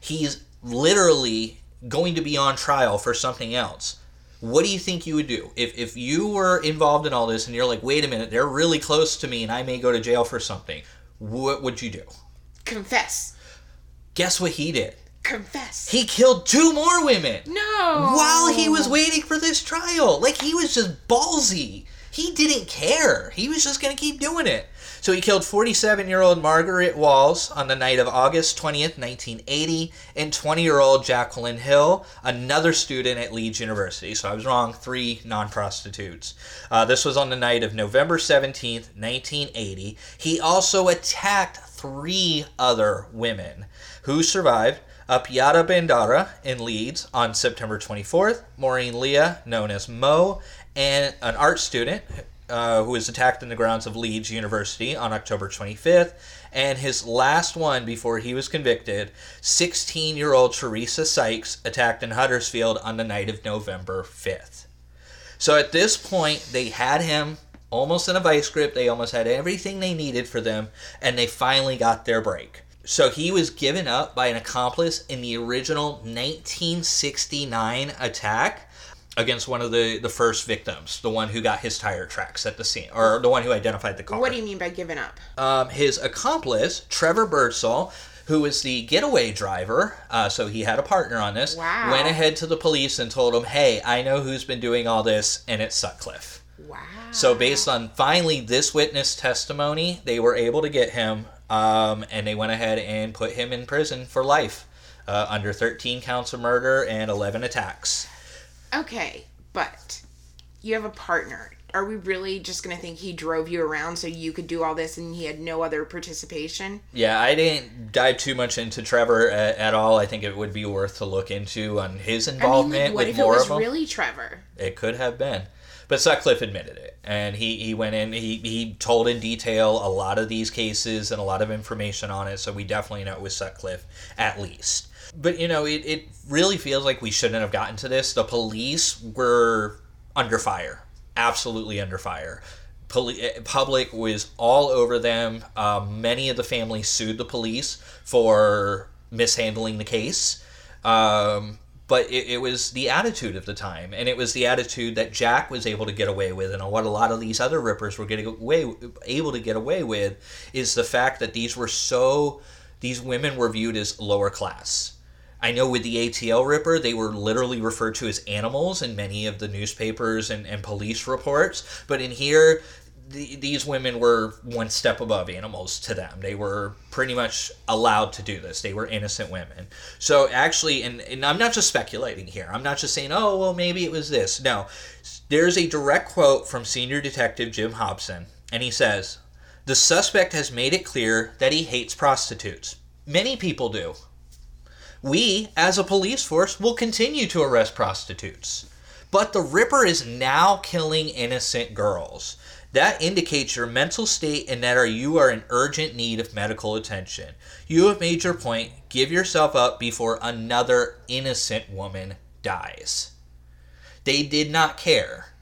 He's literally going to be on trial for something else. What do you think you would do if if you were involved in all this and you're like, wait a minute, they're really close to me and I may go to jail for something? What would you do? Confess. Guess what he did? Confess. He killed two more women no. while he was waiting for this trial. Like he was just ballsy. He didn't care. He was just going to keep doing it. So he killed 47 year old Margaret Walls on the night of August 20th, 1980, and 20 year old Jacqueline Hill, another student at Leeds University. So I was wrong, three non prostitutes. Uh, this was on the night of November 17th, 1980. He also attacked three other women who survived. Apiata Bandara in Leeds on September 24th, Maureen Leah, known as Mo, and an art student uh, who was attacked in the grounds of Leeds University on October 25th, and his last one before he was convicted, 16 year old Teresa Sykes, attacked in Huddersfield on the night of November 5th. So at this point, they had him almost in a vice grip. They almost had everything they needed for them, and they finally got their break. So he was given up by an accomplice in the original 1969 attack against one of the, the first victims, the one who got his tire tracks at the scene, or the one who identified the car. What do you mean by giving up? Um, his accomplice, Trevor Birdsall, who was the getaway driver, uh, so he had a partner on this, Wow. went ahead to the police and told them, hey, I know who's been doing all this, and it's Sutcliffe. Wow. So, based on finally this witness testimony, they were able to get him, um, and they went ahead and put him in prison for life uh, under 13 counts of murder and 11 attacks. Okay, but you have a partner. Are we really just gonna think he drove you around so you could do all this and he had no other participation? Yeah, I didn't dive too much into Trevor at, at all. I think it would be worth to look into on his I mean, involvement like, what with if it more was of them. really Trevor? It could have been. But Sutcliffe admitted it. And he, he went in, he, he told in detail a lot of these cases and a lot of information on it. So we definitely know it was Sutcliffe, at least. But, you know, it, it really feels like we shouldn't have gotten to this. The police were under fire, absolutely under fire. Poli- eh, public was all over them. Um, many of the families sued the police for mishandling the case. Um, but it, it was the attitude of the time, and it was the attitude that Jack was able to get away with, and what a lot of these other rippers were getting away able to get away with is the fact that these were so these women were viewed as lower class. I know with the ATL Ripper, they were literally referred to as animals in many of the newspapers and, and police reports. But in here, the, these women were one step above animals to them. They were pretty much allowed to do this. They were innocent women. So actually, and, and I'm not just speculating here. I'm not just saying, oh, well, maybe it was this. No. There's a direct quote from Senior Detective Jim Hobson, and he says, The suspect has made it clear that he hates prostitutes. Many people do. We, as a police force, will continue to arrest prostitutes. But the Ripper is now killing innocent girls. That indicates your mental state and that are you are in urgent need of medical attention. You have made your point. Give yourself up before another innocent woman dies. They did not care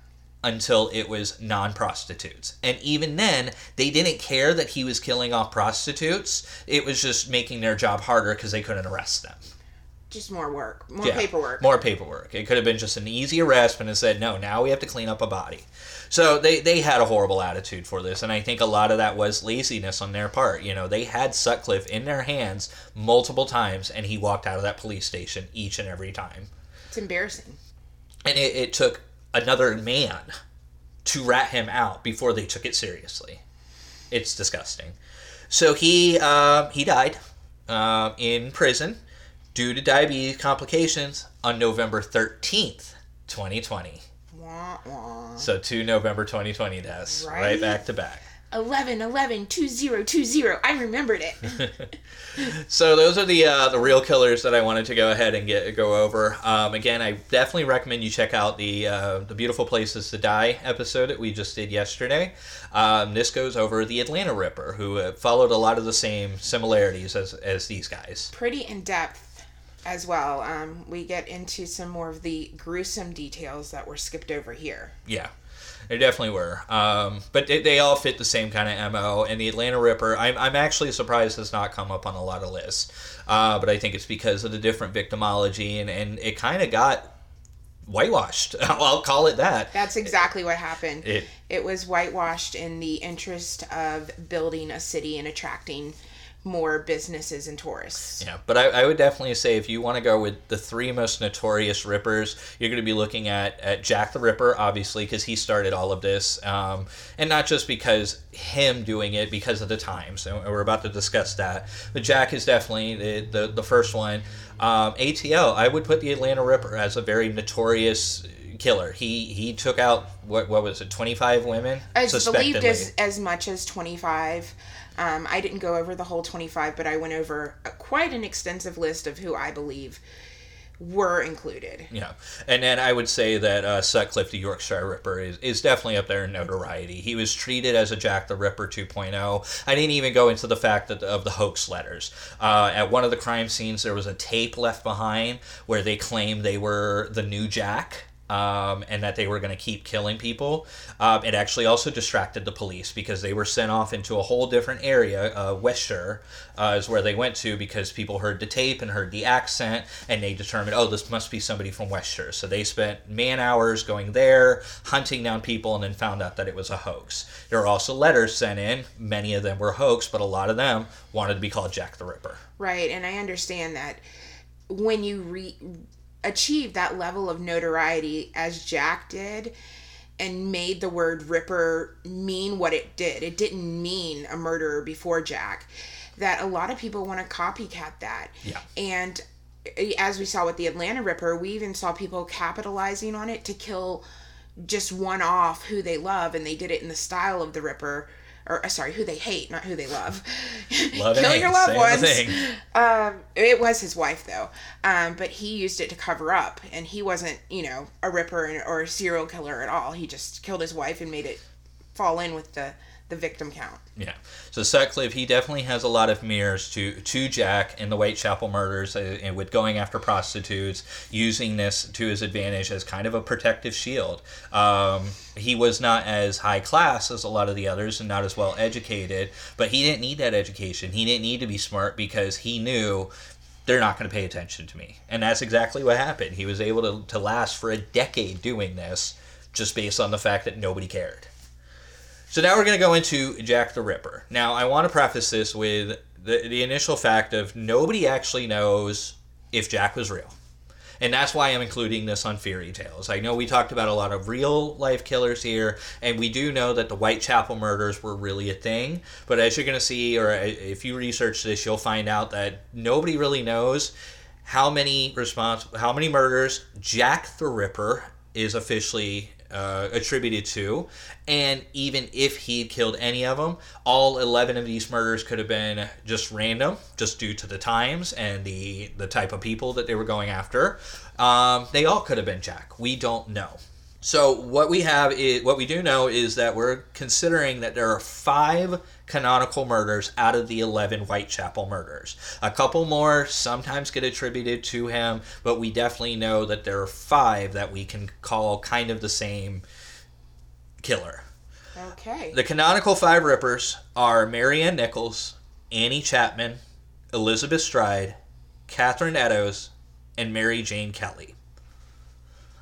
until it was non prostitutes. And even then, they didn't care that he was killing off prostitutes. It was just making their job harder because they couldn't arrest them. Just more work, more Yeah, paperwork. More paperwork. It could have been just an easy arrest, and but instead, no, now we have to clean up a body. So they, they had a horrible attitude for this, and I think a lot of that was laziness on their part. You know, they had Sutcliffe in their hands multiple times, and he walked out of that police station each and every time. It's embarrassing. And it, it took another man to rat him out before they took it seriously. It's disgusting. So he uh, he died uh, in prison due to diabetes complications on November thirteenth, twenty twenty. Wah, wah. So two November 2020 deaths, right, Right? back to back. 11 11 2020. I remembered it. <laughs> So those are the uh, the real killers that I wanted to go ahead and get go over. Um, again, I definitely recommend you check out the uh, the beautiful places to die episode that we just did yesterday. Um, this goes over the Atlanta Ripper, who uh, followed a lot of the same similarities as as these guys. Pretty in depth as well. Um, we get into some more of the gruesome details that were skipped over here. Yeah, they definitely were. Um, but they, they all fit the same kind of mo. And the Atlanta Ripper, I'm, I'm actually surprised has not come up on a lot of lists. Uh, but I think it's because of the different victimology, and, and it kind of got whitewashed. <laughs> I'll call it that. That's exactly what happened. It- It, was whitewashed in the interest of building a city and attracting more businesses and tourists. Yeah, but I, I would definitely say if you want to go with the three most notorious Rippers, you're going to be looking at, at Jack the Ripper, obviously, because he started all of this. Um, and not just because him doing it, because of the times. And we're about to discuss that. But Jack is definitely the, the, the first one. Um, ATL, I would put the Atlanta Ripper as a very notorious killer. He he took out, what, what was it, 25 women? It's believed as, as much as 25. Um, I didn't go over the whole 25, but I went over a, quite an extensive list of who I believe were included. Yeah, and then I would say that uh, Sutcliffe, the Yorkshire Ripper, is, is definitely up there in notoriety. He was treated as a Jack the Ripper 2.0. I didn't even go into the fact that of the hoax letters. Uh, at one of the crime scenes, there was a tape left behind where they claimed they were the new Jack. Um, and that they were going to keep killing people. Um, it actually also distracted the police because they were sent off into a whole different area. Uh, Westshire uh, is where they went to because people heard the tape and heard the accent, and they determined, oh, this must be somebody from Westshire. So they spent man hours going there, hunting down people, and then found out that it was a hoax. There were also letters sent in. Many of them were hoax, but a lot of them wanted to be called Jack the Ripper. Right, and I understand that when you re- achieve that level of notoriety as Jack did and made the word Ripper mean what it did, it didn't mean a murderer before Jack, that a lot of people want to copycat that. Yeah. And eh, as we saw with the Atlanta Ripper, we even saw people capitalizing on it to kill just one off who they love, and they did it in the style of the Ripper. Or uh, sorry, who they hate, not who they love. <laughs> Love Kill your loved ones. Um, it was his wife though, um, but he used it to cover up, and he wasn't, you know, a ripper or a serial killer at all. He just killed his wife and made it fall in with the the victim count. Yeah. So Sutcliffe, he definitely has a lot of mirrors to to Jack in the Whitechapel murders, uh, and with going after prostitutes, using this to his advantage as kind of a protective shield. Um, he was not as high class as a lot of the others, and not as well educated, but he didn't need that education. He didn't need to be smart because he knew they're not going to pay attention to me. And that's exactly what happened. He was able to, to last for a decade doing this just based on the fact that nobody cared. So now we're going to go into Jack the Ripper. Now, I want to preface this with the, the initial fact of nobody actually knows if Jack was real. And that's why I'm including this on Feary Tales. I know we talked about a lot of real life killers here, and we do know that the Whitechapel murders were really a thing. But as you're going to see, or if you research this, you'll find out that nobody really knows how many response, how many murders Jack the Ripper is officially uh, attributed to, and even if he'd killed any of them, all eleven of these murders could have been just random, just due to the times and the the type of people that they were going after. Um, they all could have been Jack. We don't know. So what we have is what we do know is that we're considering that there are five canonical murders out of the 11 Whitechapel murders. A couple more sometimes get attributed to him, but we definitely know that there are five that we can call kind of the same killer. Okay. The canonical five rippers are Marianne Nichols, Annie Chapman, Elizabeth Stride, Catherine Eddowes, and Mary Jane Kelly.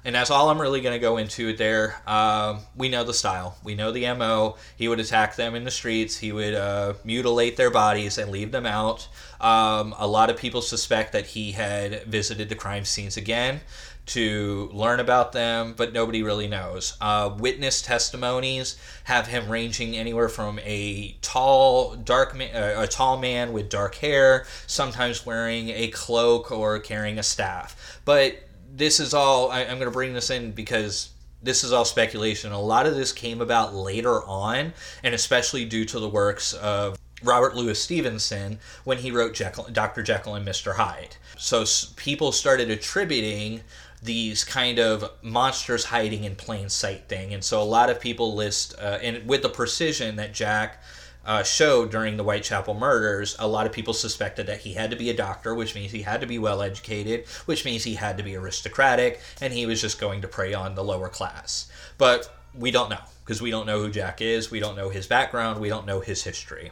And that's all I'm really going to go into there. Um, we know the style. We know the MO. He would attack them in the streets. He would uh, mutilate their bodies and leave them out. Um, a lot of people suspect that he had visited the crime scenes again to learn about them, but nobody really knows. Uh, witness testimonies have him ranging anywhere from a tall, dark, ma- uh, a tall man with dark hair, sometimes wearing a cloak or carrying a staff. But this is all I, I'm going to bring this in because this is all speculation. A lot of this came about later on, and especially due to the works of Robert Louis Stevenson when he wrote Jekyll, Dr. Jekyll and Mr. Hyde. So people started attributing these kind of monsters hiding in plain sight thing, and so a lot of people list, uh, and with the precision that Jack uh, showed during the Whitechapel murders, a lot of people suspected that he had to be a doctor, which means he had to be well educated, which means he had to be aristocratic, and he was just going to prey on the lower class. But we don't know, because we don't know who Jack is, we don't know his background, we don't know his history.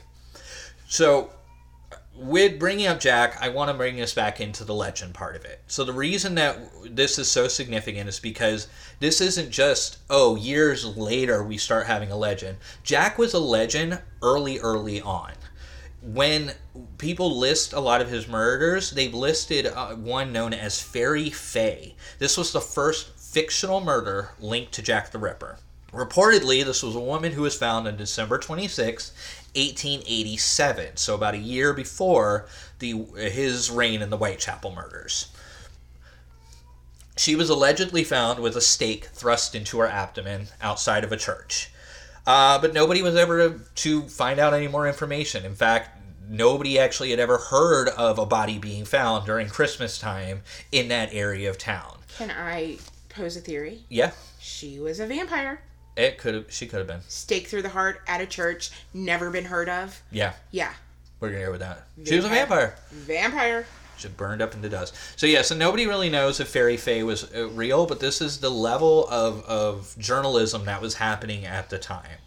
So, with bringing up Jack, I want to bring us back into the legend part of it. So, the reason that this is so significant is because this isn't just, oh, years later we start having a legend. Jack was a legend early, early on. When people list a lot of his murders, they've listed uh, one known as Fairy Fay. This was the first fictional murder linked to Jack the Ripper. Reportedly, this was a woman who was found on December 26, 1887, so about a year before the his reign in the Whitechapel murders. She was allegedly found with a stake thrust into her abdomen outside of a church. Uh, but nobody was ever to find out any more information. In fact, nobody actually had ever heard of a body being found during Christmas time in that area of town. Can I pose a theory? Yeah, She was a vampire. It could have. She could have been. Stake through the heart at a church, never been heard of. Yeah, Yeah. we're gonna go with that. She was a Vampire. vampire. Vampire. She burned up into dust. So yeah, so nobody really knows if Fairy Fay was uh, real, but this is the level of, of journalism that was happening at the time.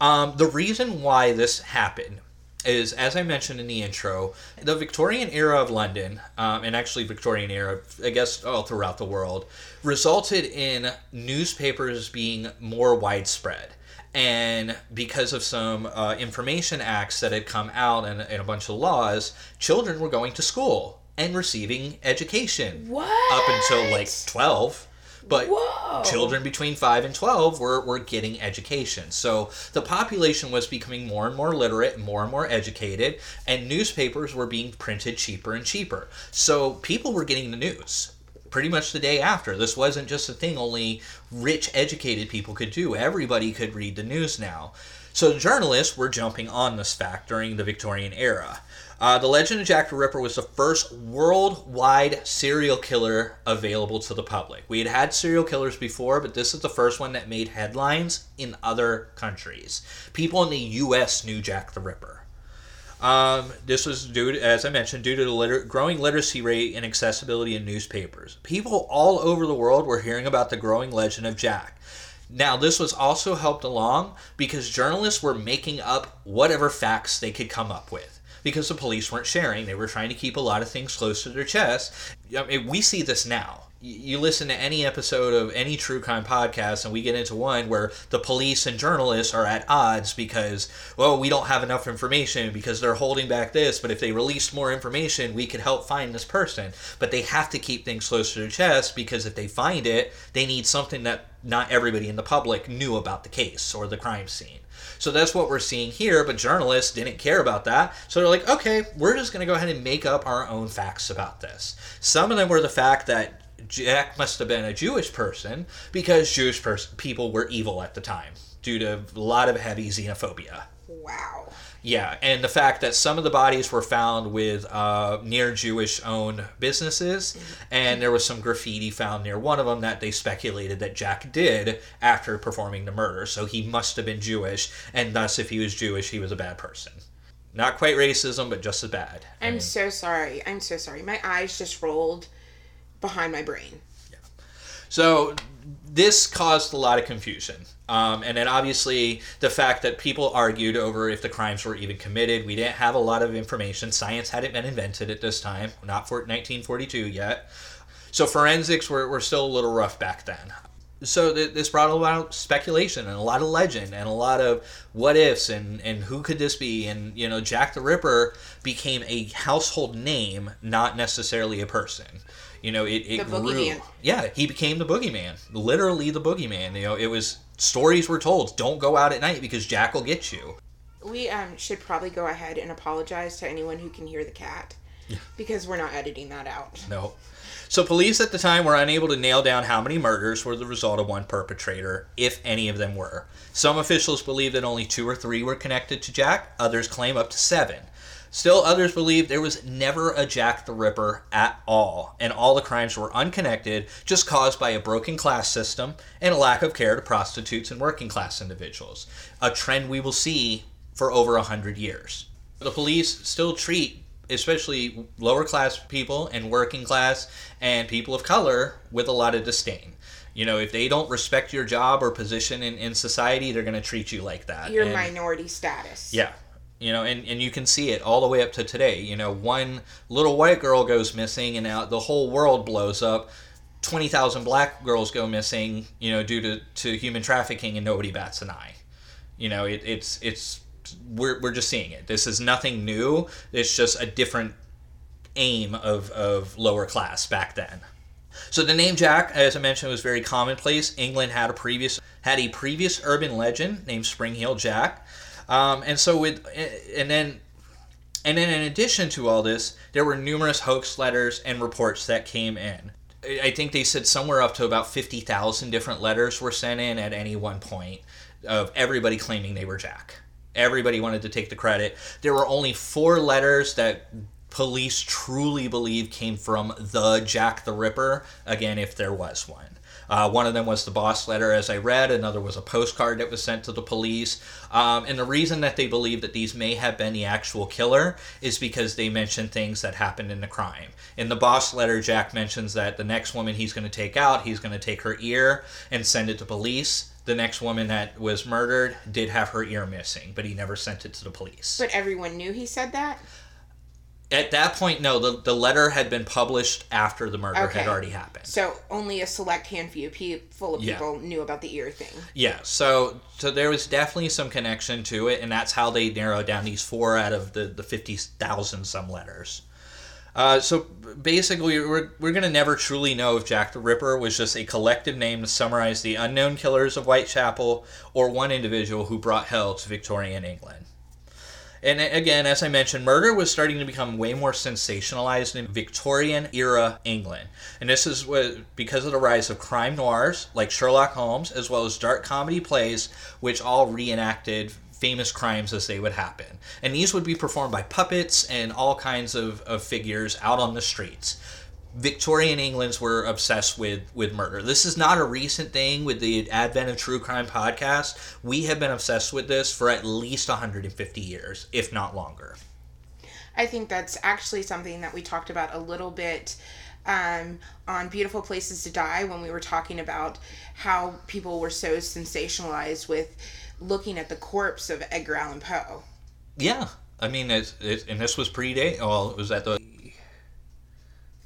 Um, the reason why this happened is, as I mentioned in the intro, the Victorian era of London, um, and actually Victorian era, I guess, all throughout the world, resulted in newspapers being more widespread and because of some uh, information acts that had come out and, and a bunch of laws, children were going to school and receiving education What? up until like 12. But Whoa. children between 5 and 12 were, were getting education. So the population was becoming more and more literate and more and more educated, and newspapers were being printed cheaper and cheaper. So people were getting the news pretty much the day after. This wasn't just a thing only rich, educated people could do. Everybody could read the news now. So journalists were jumping on this fact during the Victorian era. Uh, the Legend of Jack the Ripper was the first worldwide serial killer available to the public. We had had serial killers before, but this is the first one that made headlines in other countries. People in the U.S. knew Jack the Ripper. Um, this was due, to, as I mentioned, due to the liter- growing literacy rate and accessibility in newspapers. People all over the world were hearing about the growing legend of Jack. Now, this was also helped along because journalists were making up whatever facts they could come up with. Because the police weren't sharing, they were trying to keep a lot of things close to their chest. I mean, we see this now. You listen to any episode of any true crime podcast, and we get into one where the police and journalists are at odds because, well, we don't have enough information because they're holding back this. But if they released more information, we could help find this person. But they have to keep things close to their chest because if they find it, they need something that not everybody in the public knew about the case or the crime scene. So that's what we're seeing here, but journalists didn't care about that. So they're like, okay, we're just going to go ahead and make up our own facts about this. Some of them were the fact that Jack must have been a Jewish person because Jewish pers- people were evil at the time due to a lot of heavy xenophobia. Wow. Yeah, and the fact that some of the bodies were found with uh, near Jewish owned businesses, and there was some graffiti found near one of them that they speculated that Jack did after performing the murder. So he must have been Jewish, and thus, if he was Jewish, he was a bad person. Not quite racism, but just as bad. I'm And- so sorry. I'm so sorry. My eyes just rolled behind my brain. Yeah. So this caused a lot of confusion. Um, and then obviously the fact that people argued over if the crimes were even committed. We didn't have a lot of information. Science hadn't been invented at this time, not for 1942 yet. So forensics were, were still a little rough back then. So th- this brought about speculation and a lot of legend and a lot of what ifs and, and who could this be and you know Jack the Ripper became a household name, not necessarily a person. You know it, it grew. Yeah, he became the boogeyman, literally the boogeyman. You know it was stories were told. Don't go out at night because Jack will get you. We um, should probably go ahead and apologize to anyone who can hear the cat because we're not editing that out. No. So police at the time were unable to nail down how many murders were the result of one perpetrator, if any of them were. Some officials believe that only two or three were connected to Jack, others claim up to seven. Still, others believe there was never a Jack the Ripper at all, and all the crimes were unconnected, just caused by a broken class system and a lack of care to prostitutes and working class individuals. A trend we will see for over a hundred years. The police still treat especially lower class people and working class and people of color with a lot of disdain. You know, if they don't respect your job or position in, in society, they're going to treat you like that. Your And- minority status. yeah. You know, and, and you can see it all the way up to today. You know, one little white girl goes missing and now the whole world blows up. 20,000 black girls go missing, you know, due to, to human trafficking and nobody bats an eye. You know, it, it's, it's, we're, we're just seeing it. This is nothing new. It's just a different aim of, of lower class back then. So the name Jack, as I mentioned, was very commonplace. England had a previous had a previous urban legend named Spring Heel Jack, um, and so with and then and then in addition to all this, there were numerous hoax letters and reports that came in. I think they said somewhere up to about fifty thousand different letters were sent in at any one point of everybody claiming they were Jack. Everybody wanted to take the credit. There were only four letters that police truly believe came from the Jack the Ripper, again, if there was one. Uh, one of them was the boss letter, as I read. Another was a postcard that was sent to the police. Um, and the reason that they believe that these may have been the actual killer is because they mention things that happened in the crime. In the boss letter, Jack mentions that the next woman he's going to take out, he's going to take her ear and send it to police. The next woman that was murdered did have her ear missing, but he never sent it to the police. But everyone knew he said that? At that point, no, the, the letter had been published after the murder Okay. had already happened. So only a select handful full of Yeah. people knew about the ear thing. Yeah, so so there was definitely some connection to it, and that's how they narrowed down these four out of the, the 50,000 some letters. Uh, so basically, we're, we're going to never truly know if Jack the Ripper was just a collective name to summarize the unknown killers of Whitechapel or one individual who brought hell to Victorian England. And again, as I mentioned, murder was starting to become way more sensationalized in Victorian era England. And this is what, because of the rise of crime noirs like Sherlock Holmes, as well as dark comedy plays, which all reenacted famous crimes as they would happen. And these would be performed by puppets and all kinds of, of figures out on the streets. Victorian Englands were obsessed with with murder. This is not a recent thing with the advent of true crime podcast. We have been obsessed with this for at least 150 years, if not longer. I think that's actually something that we talked about a little bit um, on Beautiful Places to Die when we were talking about how people were so sensationalized with looking at the corpse of Edgar Allan Poe. Yeah, I mean, it's, it, and this was predate. Well, it was at the.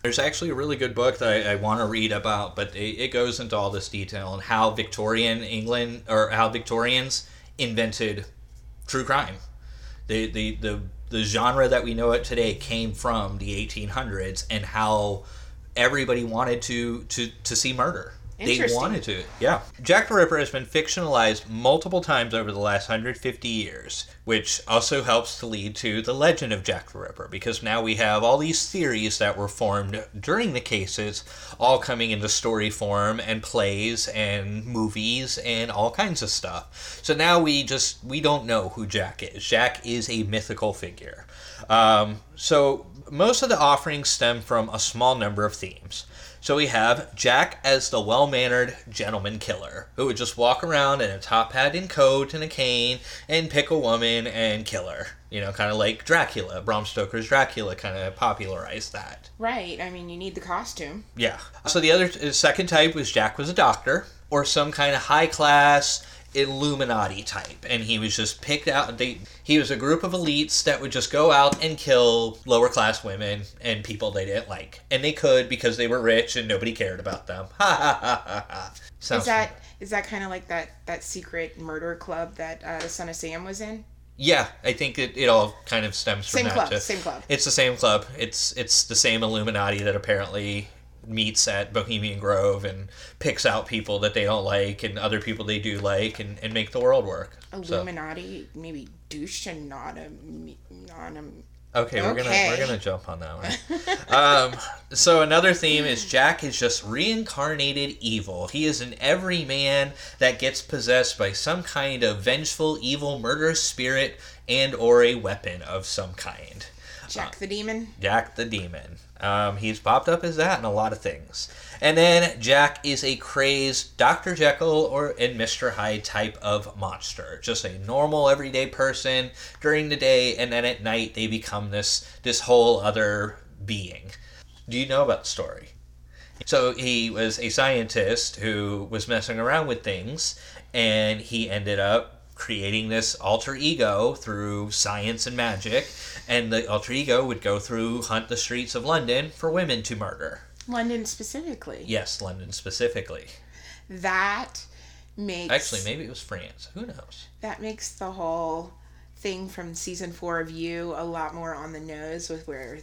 There's actually a really good book that I, I want to read about, but it, it goes into all this detail and how Victorian England or how Victorians invented true crime. The the the the genre that we know it today came from the 1800s, and how everybody wanted to to to see murder. They wanted to, yeah. Jack the Ripper has been fictionalized multiple times over the last 150 years, which also helps to lead to the legend of Jack the Ripper, because now we have all these theories that were formed during the cases, all coming into story form and plays and movies and all kinds of stuff. So now we just we don't know who Jack is. Jack is a mythical figure. Um, so most of the offerings stem from a small number of themes. So we have Jack as the well mannered gentleman killer who would just walk around in a top hat and coat and a cane and pick a woman and kill her. You know, kind of like Dracula. Bram Stoker's Dracula kind of popularized that. Right. I mean, you need the costume. Yeah. So the other the second type was Jack was a doctor or some kind of high class Illuminati type, and he was just picked out. They he was a group of elites that would just go out and kill lower class women and people they didn't like, and they could because they were rich and nobody cared about them. <laughs> Ha ha ha ha ha. Sounds Is that is that kind of like that that secret murder club that uh, Son of Sam was in? Yeah, I think it, it all kind of stems from Same that. club, too. same club. It's the same club. It's it's the same Illuminati that apparently meets at Bohemian Grove and picks out people that they don't like and other people they do like and, and make the world work. So, Illuminati, maybe douche and not a not a Okay, we're gonna we're gonna jump on that one. um, so another theme is Jack is just reincarnated evil. He is an everyman that gets possessed by some kind of vengeful, evil, murderous spirit and or a weapon of some kind. Jack the Demon. Jack the Demon. Um, he's popped up as that in a lot of things. And then Jack is a crazed Dr. Jekyll or and Mr. Hyde type of monster. Just a normal everyday person during the day and then at night they become this this whole other being. Do you know about the story? So he was a scientist who was messing around with things and he ended up creating this alter ego through science and magic and the alter ego would go through hunt the streets of London for women to murder. London specifically. Yes, London specifically. That makes Actually, maybe it was France. Who knows? that makes the whole thing from season four of You a lot more on the nose with where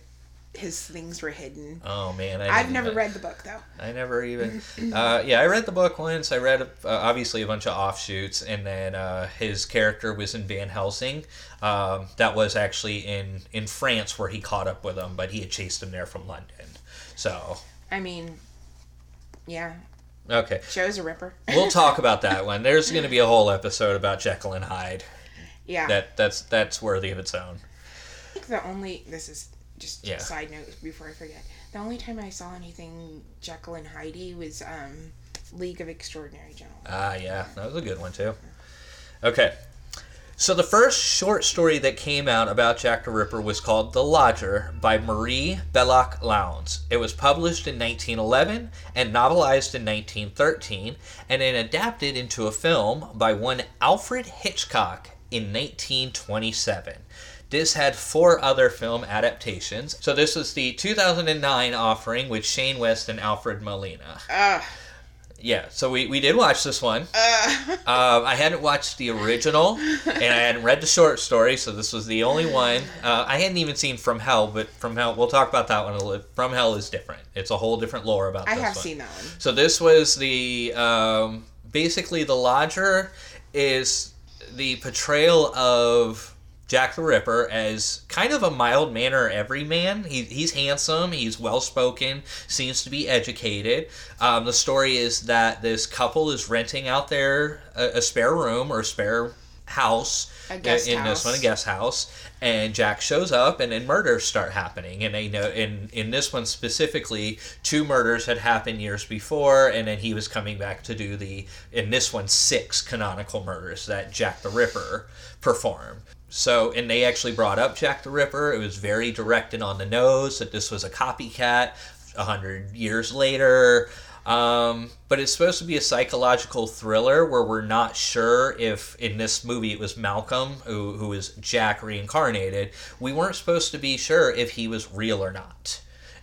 his things were hidden. Oh man, I I've never even- read the book though. I never even. Uh, yeah, I read the book once. I read uh, obviously a bunch of offshoots, and then uh, his character was in Van Helsing. Um, that was actually in in France where he caught up with him, but he had chased him there from London. So I mean, yeah, okay, Joe's a ripper. we'll talk about that <laughs> one. There's going to be a whole episode about Jekyll and Hyde. yeah, That that's that's worthy of its own. I think the only this is just Yeah. side note before I forget. The only time I saw anything Jekyll and Heidi was um, League of Extraordinary Gentlemen. Ah, yeah, that was a good one too. Okay. So the first short story that came out about Jack the Ripper was called The Lodger by Marie Belloc Lowndes. It was published in 1911 and novelized in 1913 and then adapted into a film by one Alfred Hitchcock in 1927. This had four other film adaptations. So this was the 2009 offering with Shane West and Alfred Molina. Ugh. Yeah, so we, we did watch this one. Uh, <laughs> Um, I hadn't watched the original, and I hadn't read the short story, so this was the only one. Uh, I hadn't even seen From Hell, but From Hell, we'll talk about that one a little. From Hell is different. It's a whole different lore about I this have one. seen that one. So this was the um, basically the lodger is the portrayal of Jack the Ripper as kind of a mild manner everyman. He, he's handsome, he's well spoken, seems to be educated. Um, the story is that this couple is renting out their a, a spare room or a spare house A guest in house. this one, a guest house, and Jack shows up, and then murders start happening. And they know in in this one specifically, two murders had happened years before, and then he was coming back to do the in this one six canonical murders that Jack the Ripper performed. So, and they actually brought up Jack the Ripper. It was very direct and on the nose that this was a copycat a hundred years later. Um, but it's supposed to be a psychological thriller where we're not sure if in this movie it was Malcolm who who is Jack reincarnated. We weren't supposed to be sure if he was real or not.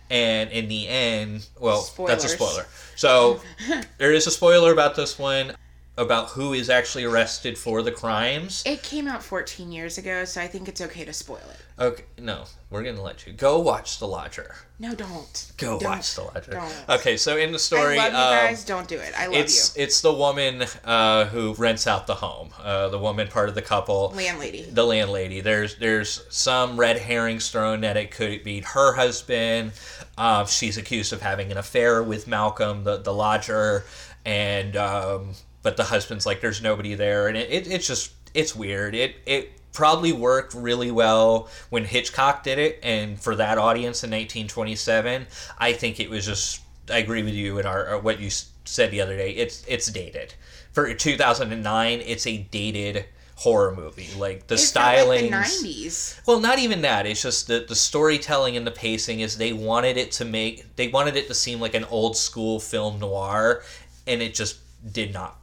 And in the end, well, that's a spoiler. So <laughs> there is a spoiler about this one about who is actually arrested for the crimes. It came out 14 years ago, so I think it's okay to spoil it. Okay, no, we're gonna let you go watch The Lodger. No, don't. Go Don't. watch The Lodger. Don't. Okay, so in the story, I love you um, guys. Don't do it. I love it's it's the woman uh, who rents out the home. Uh, the woman part of the couple. Landlady. The landlady. There's there's some red herrings thrown that it could be her husband. Uh, she's accused of having an affair with Malcolm, the the lodger, and um, but the husband's like, there's nobody there, and it, it it's just it's weird. It it probably worked really well when Hitchcock did it, and for that audience in 1927, I think it was just. I agree with you in our, or what you said the other day. It's it's dated for 2009. It's a dated horror movie. Like the It felt styling. like the 90s. Well, not even that. It's just that the storytelling and the pacing is they wanted it to make they wanted it to seem like an old school film noir, and it just did not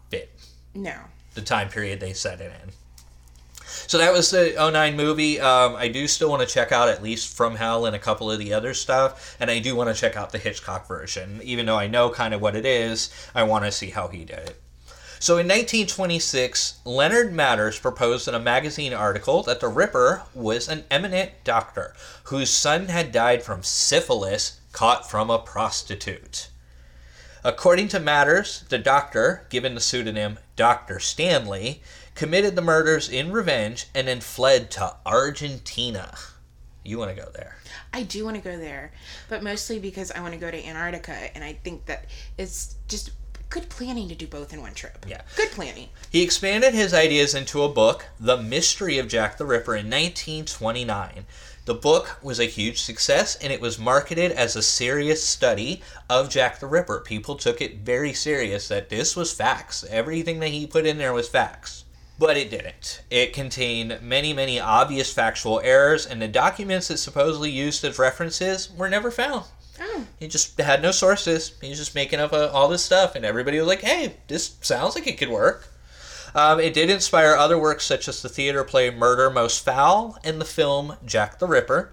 No. the time period they set it in. So that was the 09 movie. Um, I do still want to check out at least From Hell and a couple of the other stuff, and I do want to check out the Hitchcock version. Even though I know kind of what it is, I want to see how he did it. So in 1926, Leonard Matters proposed in a magazine article that the Ripper was an eminent doctor whose son had died from syphilis caught from a prostitute. According to Matters, the doctor, given the pseudonym Dr. Stanley, committed the murders in revenge and then fled to Argentina. You want to go there. I do want to go there, but mostly because I want to go to Antarctica, and I think that it's just good planning to do both in one trip. Yeah. Good planning. He expanded his ideas into a book, The Mystery of Jack the Ripper, in 1929. The book was a huge success and it was marketed as a serious study of Jack the Ripper. People took it very serious that this was facts. Everything that he put in there was facts. But it didn't. It contained many, many obvious factual errors, and the documents it supposedly used as references were never found. Oh, He just had no sources. He was just making up uh, all this stuff, and everybody was like, "Hey, this sounds like it could work." Um, it did inspire other works such as the theater play Murder Most Foul and the film Jack the Ripper.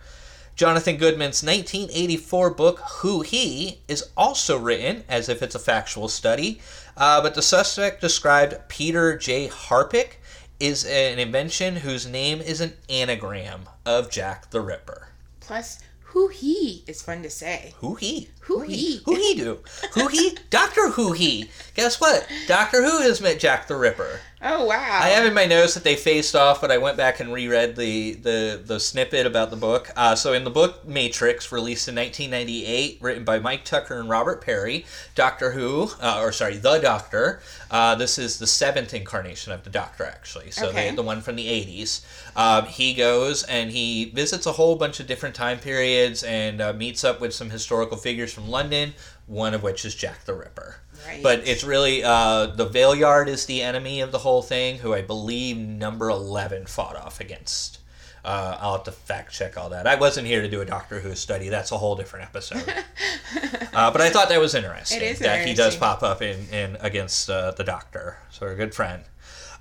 Jonathan Goodman's 1984 book Who He is also written as if it's a factual study, uh, but the suspect described Peter J. Harpick is an invention whose name is an anagram of Jack the Ripper. plus who he is fun to say. Who he? Who he? Who he do? Who he? Doctor Who he? Guess what? Doctor Who has met Jack the Ripper. Oh wow! I have in my notes that they faced off, but I went back and reread the the, the snippet about the book. Uh, so in the book Matrix, released in 1998, written by Mike Tucker and Robert Perry, Doctor Who, uh, or sorry, the Doctor. Uh, this is the seventh incarnation of the Doctor, actually. So Okay. the, the one from the 80s. Um, he goes and he visits a whole bunch of different time periods and uh, meets up with some historical figures from London. One of which is Jack the Ripper. Right. But it's really uh, the Valeyard is the enemy of the whole thing, who I believe number eleven fought off against. Uh, I'll have to fact check all that. I wasn't here to do a Doctor Who study. That's a whole different episode. <laughs> uh, but I thought that was interesting. It is that he does pop up in, in against uh, the Doctor. So a good friend.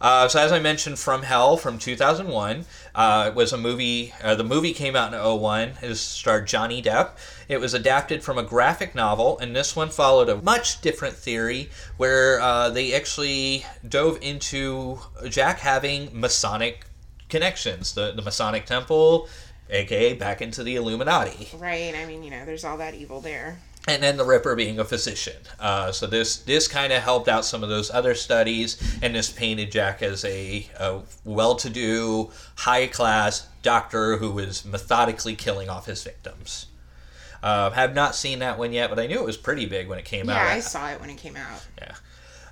Uh, so as I mentioned, From Hell from 2001 uh, was a movie. Uh, the movie came out in 01. It starred Johnny Depp. It was adapted from a graphic novel, and this one followed a much different theory where uh, they actually dove into Jack having Masonic connections, the the Masonic Temple, aka back into the Illuminati right. I mean, you know, there's all that evil there. And then the Ripper being a physician. Uh, so this this kind of helped out some of those other studies, and this painted Jack as a, a well-to-do, high-class doctor who was methodically killing off his victims. Uh, have not seen that one yet, but I knew it was pretty big when it came Yeah, out. Yeah, I saw it when it came out. Yeah.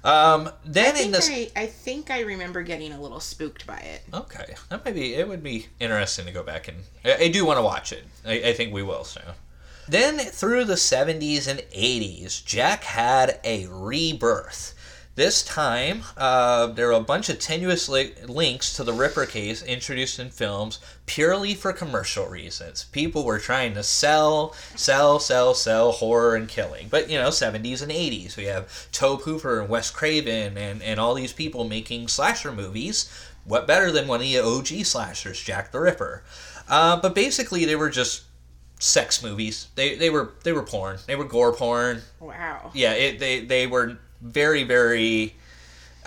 Um, then I in this, I, I think I remember getting a little spooked by it. okay, that might be. It would be interesting to go back and. I, I do want to watch it. I, I think we will soon. Then through the 70s and 80s, Jack had a rebirth. This time, uh, there were a bunch of tenuous li- links to the Ripper case introduced in films purely for commercial reasons. People were trying to sell, sell, sell, sell horror and killing. But, you know, 70s and 80s. We have Tobe Hooper and Wes Craven and, and all these people making slasher movies. What better than one of the OG slashers, Jack the Ripper? Uh, but basically, they were just sex movies. They, they were they were porn. They were gore porn. Wow. Yeah, it, they they were very very.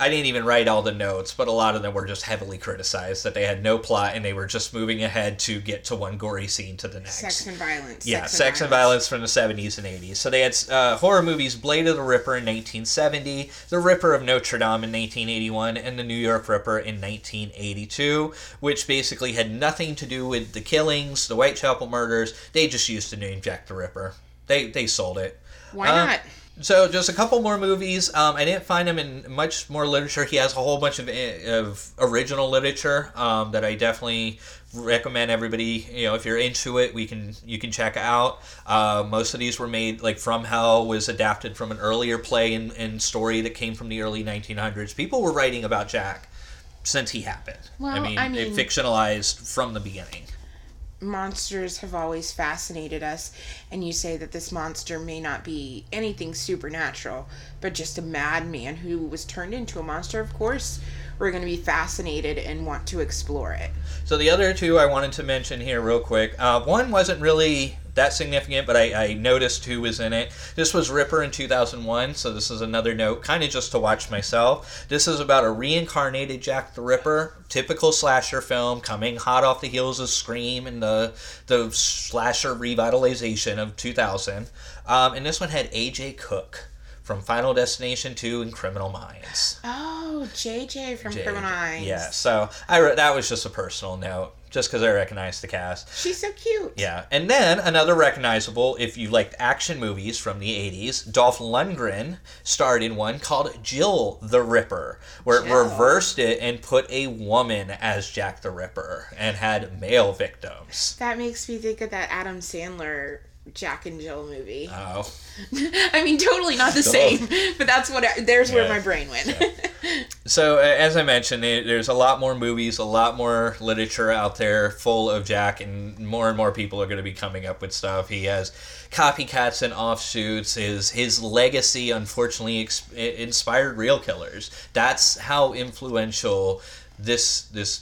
I didn't even write all the notes, but a lot of them were just heavily criticized that they had no plot and they were just moving ahead to get to one gory scene to the next. Sex and violence. Yeah, sex, and violence from the 70s and 80s. So they had uh, horror movies Blade of the Ripper in 1970, The Ripper of Notre Dame in 1981, and The New York Ripper in 1982, which basically had nothing to do with the killings, the Whitechapel murders. They just used the name Jack the Ripper. They, they sold it. Why Uh, not? So just a couple more movies. Um, I didn't find him in much more literature. He has a whole bunch of, of original literature um, that I definitely recommend everybody. You know, if you're into it, we can you can check out. Uh, most of these were made like From Hell was adapted from an earlier play and, and story that came from the early 1900s. People were writing about Jack since he happened. I mean, I it mean- fictionalized from the beginning. Monsters have always fascinated us and you say that this monster may not be anything supernatural but just a madman who was turned into a monster of course we're going to be fascinated and want to explore it So the other two I wanted to mention here real quick. Uh, one wasn't really that significant, but I, I noticed who was in it. This was Ripper in 2001, so this is another note, kind of just to watch myself. This is about a reincarnated Jack the Ripper, typical slasher film, coming hot off the heels of Scream and the the slasher revitalization of 2000. Um, and this one had A.J. Cook. From Final Destination 2 and Criminal Minds. Oh, JJ from JJ. Criminal Minds. Yeah, so I re- that was just a personal note, just because I recognized the cast. She's so cute. Yeah, and then another recognizable, if you liked action movies from the 80s, Dolph Lundgren starred in one called Jill the Ripper, where it reversed it and put a woman as Jack the Ripper and had male victims. That makes me think of that Adam Sandler Jack and Jill movie. Oh. <laughs> I mean, totally not the same, but that's what. I, there's where my brain went. So, uh, as I mentioned, there- there's a lot more movies, a lot more literature out there full of Jack, and more and more people are going to be coming up with stuff. He has copycats and offshoots. His his legacy, unfortunately, ex- inspired real killers. That's how influential this this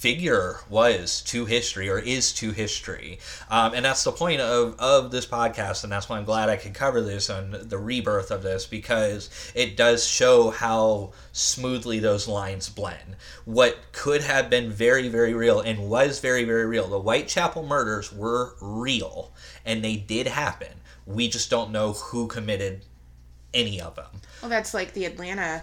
figure was to history or is to history. Um, and that's the point of, of this podcast and that's why i'm glad i could cover this on the rebirth of this because it does show how smoothly those lines blend. What could have been very very real and was very very real the whitechapel murders were real and they did happen. We just don't know who committed any of them. Well, that's like the Atlanta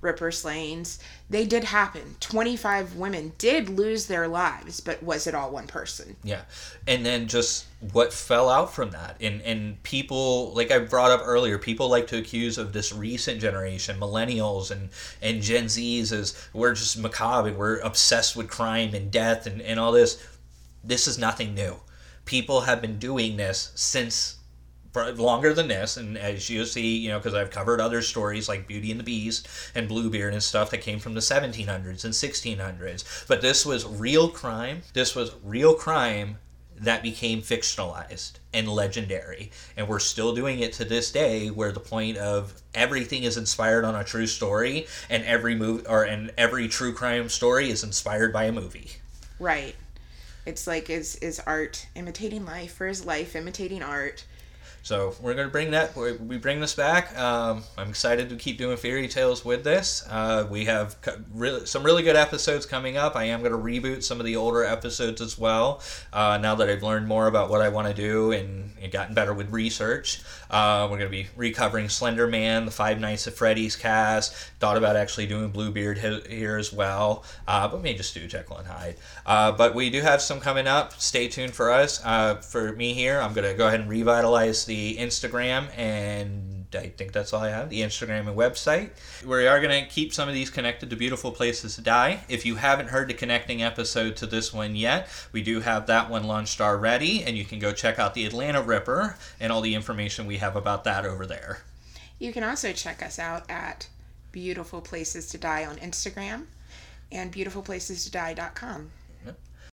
Ripper slayings. They did happen. 25 women did lose their lives, but was it all one person? Yeah. And then just what fell out from that. And and people like I brought up earlier, people like to accuse of this recent generation, millennials and, and Gen Zs as we're just macabre and we're obsessed with crime and death and, and all this. This is nothing new. People have been doing this since longer than this. And as you see you know because i've covered other stories like beauty and the beast and bluebeard and stuff that came from the 1700s and 1600s but this was real crime. This was real crime that became fictionalized and legendary. And we're still doing it to this day where the point of everything is inspired on a true story and every movie or and every true crime story is inspired by a movie. Right. It's like is is art imitating life or is life imitating art? So we're gonna bring that. We bring this back. Um, I'm excited to keep doing Feary Tales with this. Uh, we have co- really, some really good episodes coming up. I am gonna reboot some of the older episodes as well. Uh, now that I've learned more about what I want to do and, and gotten better with research, uh, we're gonna be recovering Slender Man, the Five Nights at Freddy's cast. Thought about actually doing Bluebeard here as well, uh, but may just do Jekyll and Hyde. Uh, but we do have some coming up. Stay tuned for us. Uh, for me here, I'm gonna go ahead and revitalize the Instagram and I think that's all I have. The Instagram and website. We are going to keep some of these connected to Beautiful Places to Die. If you haven't heard the connecting episode to this one yet, we do have that one launched already, and you can go check out the Atlanta Ripper and all the information we have about that over there. You can also check us out at Beautiful Places to Die on Instagram and beautifulplacestodie.com.